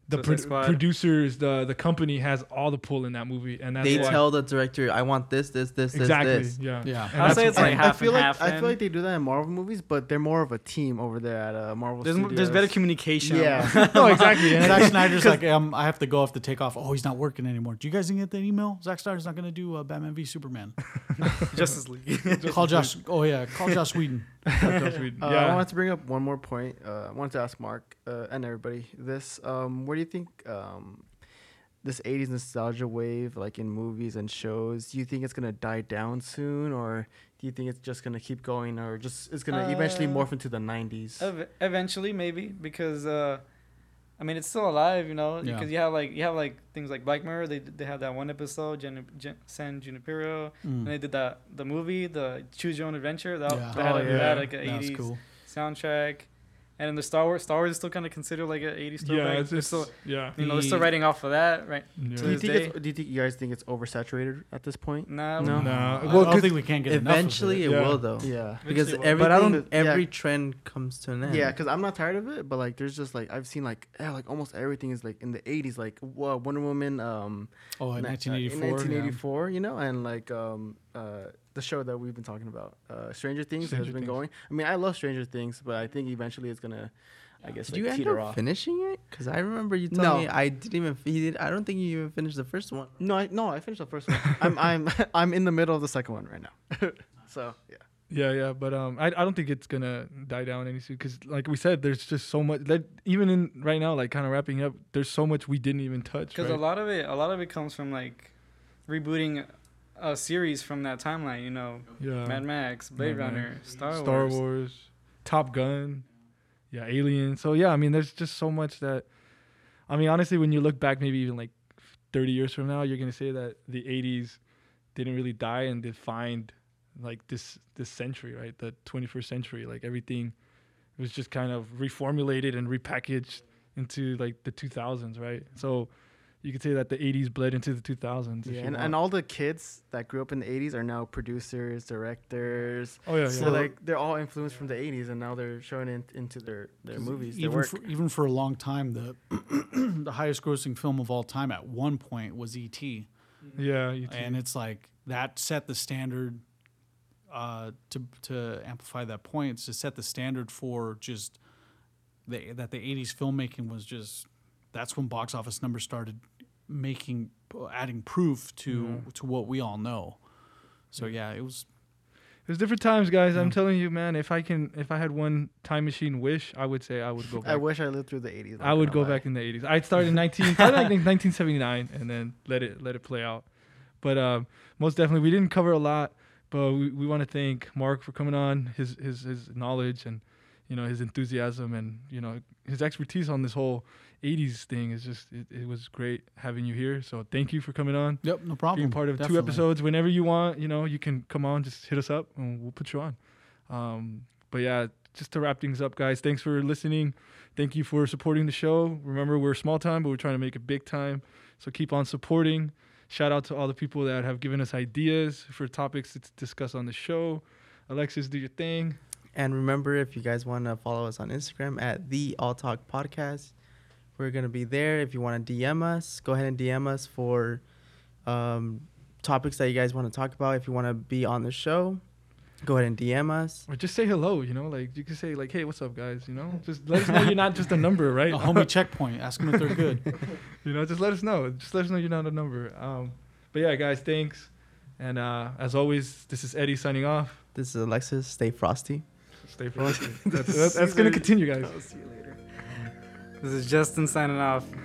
Speaker 1: The pro- producers, the the company has all the pull in that movie, and that's
Speaker 5: they
Speaker 1: why,
Speaker 5: tell the director, I want this, this, this,
Speaker 1: exactly,
Speaker 5: this, this.
Speaker 1: yeah,
Speaker 4: Yeah.
Speaker 1: And
Speaker 3: I'll say it's
Speaker 1: why-
Speaker 3: like
Speaker 2: I feel
Speaker 3: and
Speaker 2: like
Speaker 3: half.
Speaker 2: I feel like they do that in Marvel movies, but they're more of a team over there at uh, Marvel
Speaker 3: there's,
Speaker 2: Studios.
Speaker 3: there's better communication.
Speaker 2: Yeah.
Speaker 1: no, exactly. And
Speaker 4: Zack Snyder's like, um, I have to go, I have to take off. Oh, he's not working anymore. Do you guys get that email? Zack Snyder's not going to do uh, Batman v Superman.
Speaker 3: Justice League.
Speaker 4: call Josh. Oh yeah, call Josh Whedon.
Speaker 2: Uh, I wanted to bring up one more point. Uh, I wanted to ask Mark uh, and everybody this: um, Where do you think um, this '80s nostalgia wave, like in movies and shows, do you think it's gonna die down soon, or do you think it's just gonna keep going, or just it's gonna eventually
Speaker 3: Uh,
Speaker 2: morph into the '90s?
Speaker 3: Ev- eventually, maybe because uh, I mean it's still alive, you know.
Speaker 4: Yeah.
Speaker 3: Because you have like you have like things like Black Mirror. They they have that one episode, Jen, Jen, San Junipero, mm. and they did that the movie, the Choose Your Own Adventure. That,
Speaker 4: Yeah.
Speaker 3: that had,
Speaker 2: Oh,
Speaker 3: a- that
Speaker 2: yeah.
Speaker 3: had like an
Speaker 4: That's
Speaker 3: eighties
Speaker 4: cool.
Speaker 3: soundtrack, and then the Star Wars. Star Wars is still kind of considered like an eighties
Speaker 1: yeah,
Speaker 3: throwback.
Speaker 1: it's just,
Speaker 3: still
Speaker 1: yeah.
Speaker 3: you know they're still
Speaker 4: The-
Speaker 3: writing off of that, right?
Speaker 1: yeah.
Speaker 2: do you think it's, do you think you guys think it's oversaturated at this point?
Speaker 3: Nah,
Speaker 2: No.
Speaker 1: No.
Speaker 4: I
Speaker 1: Well,
Speaker 4: don't
Speaker 1: 'cause
Speaker 4: think we can get
Speaker 5: Eventually,
Speaker 4: enough
Speaker 5: it
Speaker 1: Yeah.
Speaker 5: will though.
Speaker 2: Yeah.
Speaker 5: Because
Speaker 3: Eventually it will.
Speaker 5: everything,
Speaker 2: But I don't-
Speaker 5: every
Speaker 2: yeah.
Speaker 5: trend comes to an end.
Speaker 2: Yeah, because I'm not tired of it, but like, there's just like I've seen like yeah, like almost everything is like in the '80s, like uh, Wonder Woman, um,
Speaker 4: Oh, in
Speaker 2: ni- uh,
Speaker 4: 1984.
Speaker 2: in 1984, you know, and like um, uh, the show that we've been talking about, uh, Stranger Things,
Speaker 1: Stranger
Speaker 2: has been
Speaker 1: Things.
Speaker 2: going. I mean, I love Stranger Things, but I think eventually it's gonna, I guess,
Speaker 5: Did
Speaker 2: like,
Speaker 5: you end up
Speaker 2: off.
Speaker 5: finishing it? Because I remember you telling
Speaker 2: No.
Speaker 5: me I didn't even. He did. I don't think you even finished the first one.
Speaker 2: No, I, no, I finished the first one. I'm I'm I'm in the middle of the second one right now. so yeah.
Speaker 1: Yeah, yeah, but um, I, I don't think it's gonna die down any soon because, like we said, there's just so much that even in right now, like kind of wrapping up, there's so much we didn't even touch.
Speaker 3: Because
Speaker 1: right?
Speaker 3: a lot of it, a lot of it comes from like rebooting a series from that timeline. You know,
Speaker 1: yeah,
Speaker 3: Mad Max, Blade
Speaker 1: Mad
Speaker 3: Runner,
Speaker 1: Max,
Speaker 3: Star,
Speaker 1: Star
Speaker 3: Wars.
Speaker 1: Wars, Top Gun, yeah, Alien. So yeah, I mean, there's just so much that, I mean, honestly, when you look back, maybe even like 30 years from now, you're gonna say that the 80s didn't really die and defined like this this century, right? The 21st century, like everything was just kind of reformulated and repackaged into like the 2000s, right? So you could say that the 80s bled into the 2000s.
Speaker 2: Yeah, and,
Speaker 1: want.
Speaker 2: and all the kids that grew up in the 80s are now producers, directors.
Speaker 1: oh yeah, yeah.
Speaker 2: So like they're all influenced from the 80s, and now they're showing it into their their movies, their
Speaker 4: Even
Speaker 2: work.
Speaker 4: for, even for a long time, the the highest grossing film of all time at one point was E E.T.
Speaker 1: yeah, you
Speaker 4: and it's like that set the standard uh, to to amplify that point it's to set the standard for just the, that the 80s filmmaking was just that's when box office numbers started making adding proof to to what we all know so yeah it was
Speaker 1: There's different times, guys. I'm telling you, man. If I can, if I had one time machine wish, I would say I would go back.
Speaker 2: I wish I lived through the 80s.
Speaker 1: I would go back in the 80s. I'd start in 19, probably like 1979, and then let it let it play out. But um, most definitely, we didn't cover a lot. But we, we want to thank Mark for coming on, his his his knowledge and you know his enthusiasm and you know his expertise on this whole 80s thing is just it, it was great having you here. So thank you for coming on
Speaker 4: yep no problem
Speaker 1: being part of two episodes whenever you want. You know, you can come on, just hit us up, and we'll put you on. Um, but yeah, just to wrap things up, guys. Thanks for listening. Thank you for supporting the show. Remember, we're small time, but we're trying to make it big time. So keep on supporting. Shout out to all the people that have given us ideas for topics to discuss on the show. Alexis, do your thing.
Speaker 5: And remember, if you guys want to follow us on Instagram at the All Talk Podcast, we're gonna be there. If you want to DM us, go ahead and DM us for um, topics that you guys want to talk about. If you want to be on the show, go ahead and DM us.
Speaker 1: Or just say hello, you know, like you can say like, "Hey, what's up, guys?" You know, just let us know you're not just a number, right?
Speaker 4: A homie checkpoint. Ask them if they're good.
Speaker 1: you know, just let us know. Just let us know you're not a number. Um, but yeah, guys, thanks. And uh, as always, this is Eddie signing off.
Speaker 5: This is Alexis. Stay frosty.
Speaker 1: Stay frosty. that's, that's, that's gonna continue, guys.
Speaker 5: I'll see you later.
Speaker 3: This is Justin signing off.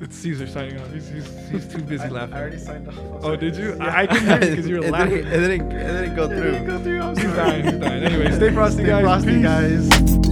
Speaker 1: It's Caesar signing off. He's, he's, he's too busy laughing.
Speaker 2: I already signed off.
Speaker 1: Oh, did you? I, I couldn't hear you because you were
Speaker 5: it
Speaker 1: laughing.
Speaker 5: Didn't, it, didn't, it didn't go through.
Speaker 2: Go through. I'm
Speaker 1: He's dying. He's dying. Anyway, stay frosty,
Speaker 2: Stay
Speaker 1: guys.
Speaker 2: frosty,
Speaker 1: Peace.
Speaker 2: guys.